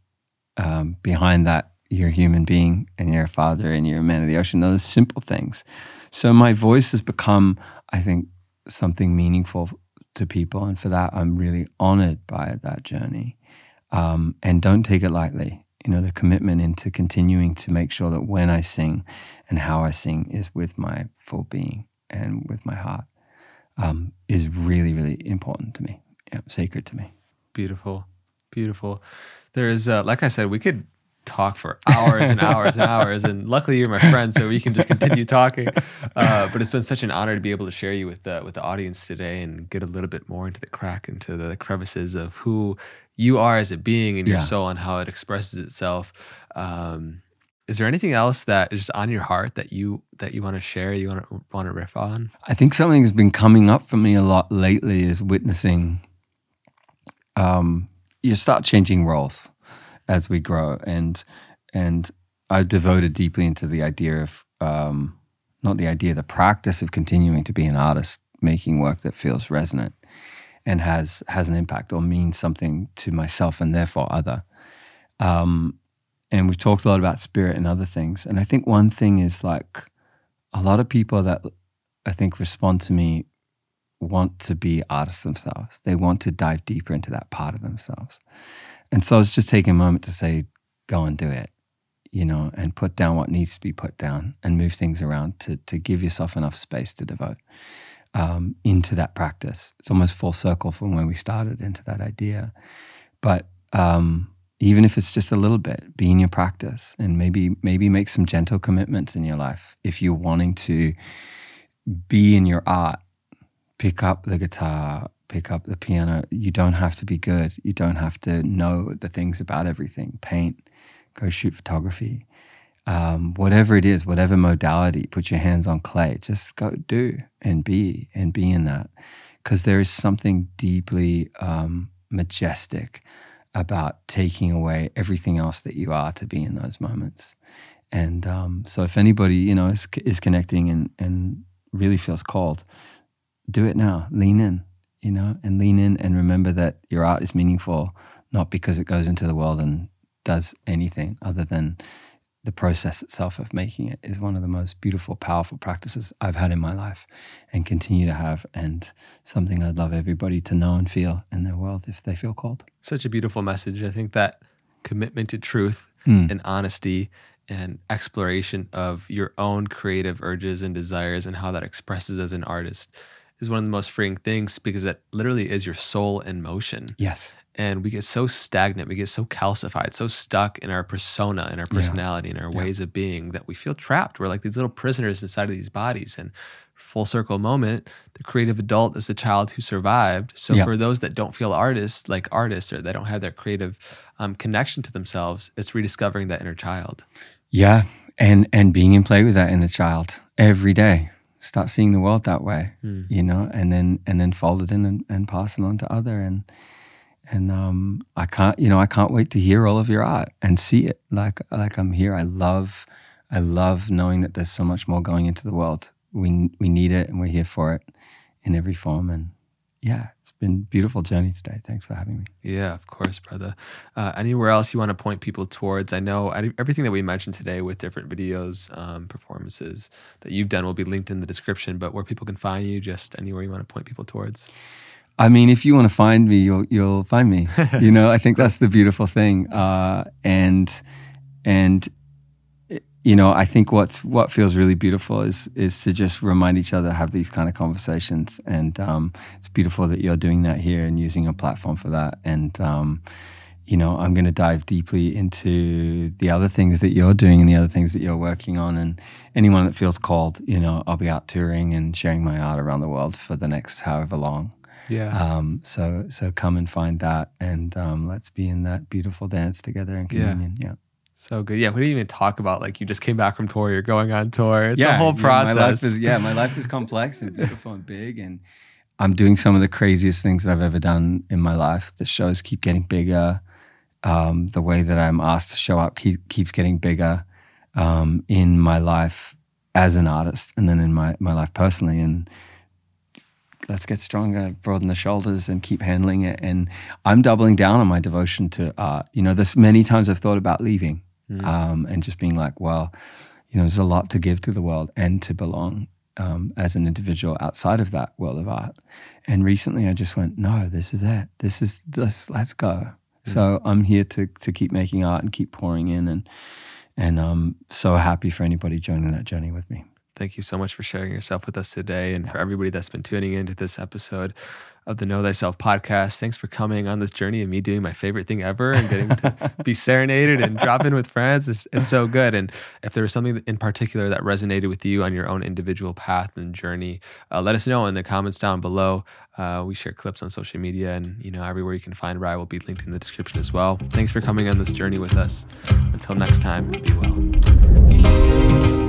um, behind that, you're a human being and you're a father and you're a man of the ocean. Those simple things. So my voice has become, I think, something meaningful to people. And for that, I'm really honored by that journey. Um, and don't take it lightly. You know, the commitment into continuing to make sure that when I sing and how I sing is with my full being and with my heart um, is really, really important to me, yeah, sacred to me. Beautiful, beautiful. There is, uh, like I said, we could talk for hours and hours and hours. And luckily, you're my friend, so we can just continue talking. Uh, but it's been such an honor to be able to share you with the with the audience today and get a little bit more into the crack, into the crevices of who you are as a being and your Yeah. soul and how it expresses itself. Um, is there anything else that is on your heart that you that you want to share? You want to want to riff on? I think something that's been coming up for me a lot lately is witnessing. Um, you start changing roles as we grow, and and I've devoted deeply into the idea of um, not the idea, the practice of continuing to be an artist, making work that feels resonant and has has an impact or means something to myself and therefore other. Um, and we've talked a lot about spirit and other things, and I think one thing is like a lot of people that I think respond to me want to be artists themselves. They want to dive deeper into that part of themselves. And so I was just taking a moment to say, go and do it, you know, and put down what needs to be put down and move things around to, to give yourself enough space to devote um, into that practice. It's almost full circle from when we started into that idea. But um, even if it's just a little bit, be in your practice and maybe maybe make some gentle commitments in your life. If you're wanting to be in your art, pick up the guitar, pick up the piano. You don't have to be good. You don't have to know the things about everything. Paint, go shoot photography. Um, whatever it is, whatever modality, put your hands on clay. Just go do and be and be in that. Because there is something deeply um, majestic about taking away everything else that you are to be in those moments. And um, so, if anybody you know is, is connecting and, and really feels called, do it now. Lean in, you know, and lean in and remember that your art is meaningful not because it goes into the world and does anything other than the process itself of making it is one of the most beautiful, powerful practices I've had in my life and continue to have, and something I'd love everybody to know and feel in their world if they feel called. Such a beautiful message. I think that commitment to truth Mm. and honesty and exploration of your own creative urges and desires and how that expresses as an artist is one of the most freeing things because it literally is your soul in motion. Yes. and we get so stagnant, we get so calcified, so stuck in our persona, in our personality, in our Yeah. ways of being that we feel trapped. We're like these little prisoners inside of these bodies. And full circle moment, the creative adult is the child who survived. So Yeah. for those that don't feel artists like artists or they don't have that creative um, connection to themselves, it's rediscovering that inner child. Yeah, and and being in play with that inner child every day. Start seeing the world that way, Mm. you know, and then and then fold it in and, and pass it on to other and and um, I can't, you know, I can't wait to hear all of your art and see it. Like like I'm here. I love, I love knowing that there's so much more going into the world. We we need it, and we're here for it in every form. And yeah, it's been a beautiful journey today. Thanks for having me. Yeah, of course, brother. Uh, anywhere else you want to point people towards? I know I- everything that we mentioned today with different videos, um, performances that you've done will be linked in the description. But where people can find you, just anywhere you want to point people towards. I mean, if you want to find me, you'll you'll find me. you know, I think that's the beautiful thing. Uh, and and you know, I think what's what feels really beautiful is is to just remind each other to have these kind of conversations. And um, it's beautiful that you're doing that here and using a platform for that. And um, you know, I'm going to dive deeply into the other things that you're doing and the other things that you're working on. And anyone that feels called, you know, I'll be out touring and sharing my art around the world for the next however long. Yeah. Um, so so come and find that, and um, let's be in that beautiful dance together in Yeah. communion. Yeah, So good. Yeah. We didn't even talk about like you just came back from tour, you're going on tour. It's yeah, a whole yeah, process. My life is, yeah, my life is complex and beautiful and big, and I'm doing some of the craziest things that I've ever done in my life. The shows keep getting bigger. Um, the way that I'm asked to show up keep, keeps getting bigger um, in my life as an artist, and then in my my life personally. And let's get stronger, broaden the shoulders, and keep handling it. And I'm doubling down on my devotion to art. You know, there's many times I've thought about leaving um, and just being like, well, you know, there's a lot to give to the world and to belong um, as an individual outside of that world of art. And recently, I just went, no, this is it. This is this. Let's go. So I'm here to to keep making art and keep pouring in, and and I'm so happy for anybody joining that journey with me. Thank you so much for sharing yourself with us today and for everybody that's been tuning into this episode of the Know Thyself podcast. Thanks for coming on this journey of me doing my favorite thing ever and getting to be serenaded and drop in with friends. It's, it's so good. And if there was something in particular that resonated with you on your own individual path and journey, uh, let us know in the comments down below. Uh, we share clips on social media and you know everywhere you can find Ry will be linked in the description as well. Thanks for coming on this journey with us. Until next time, be well.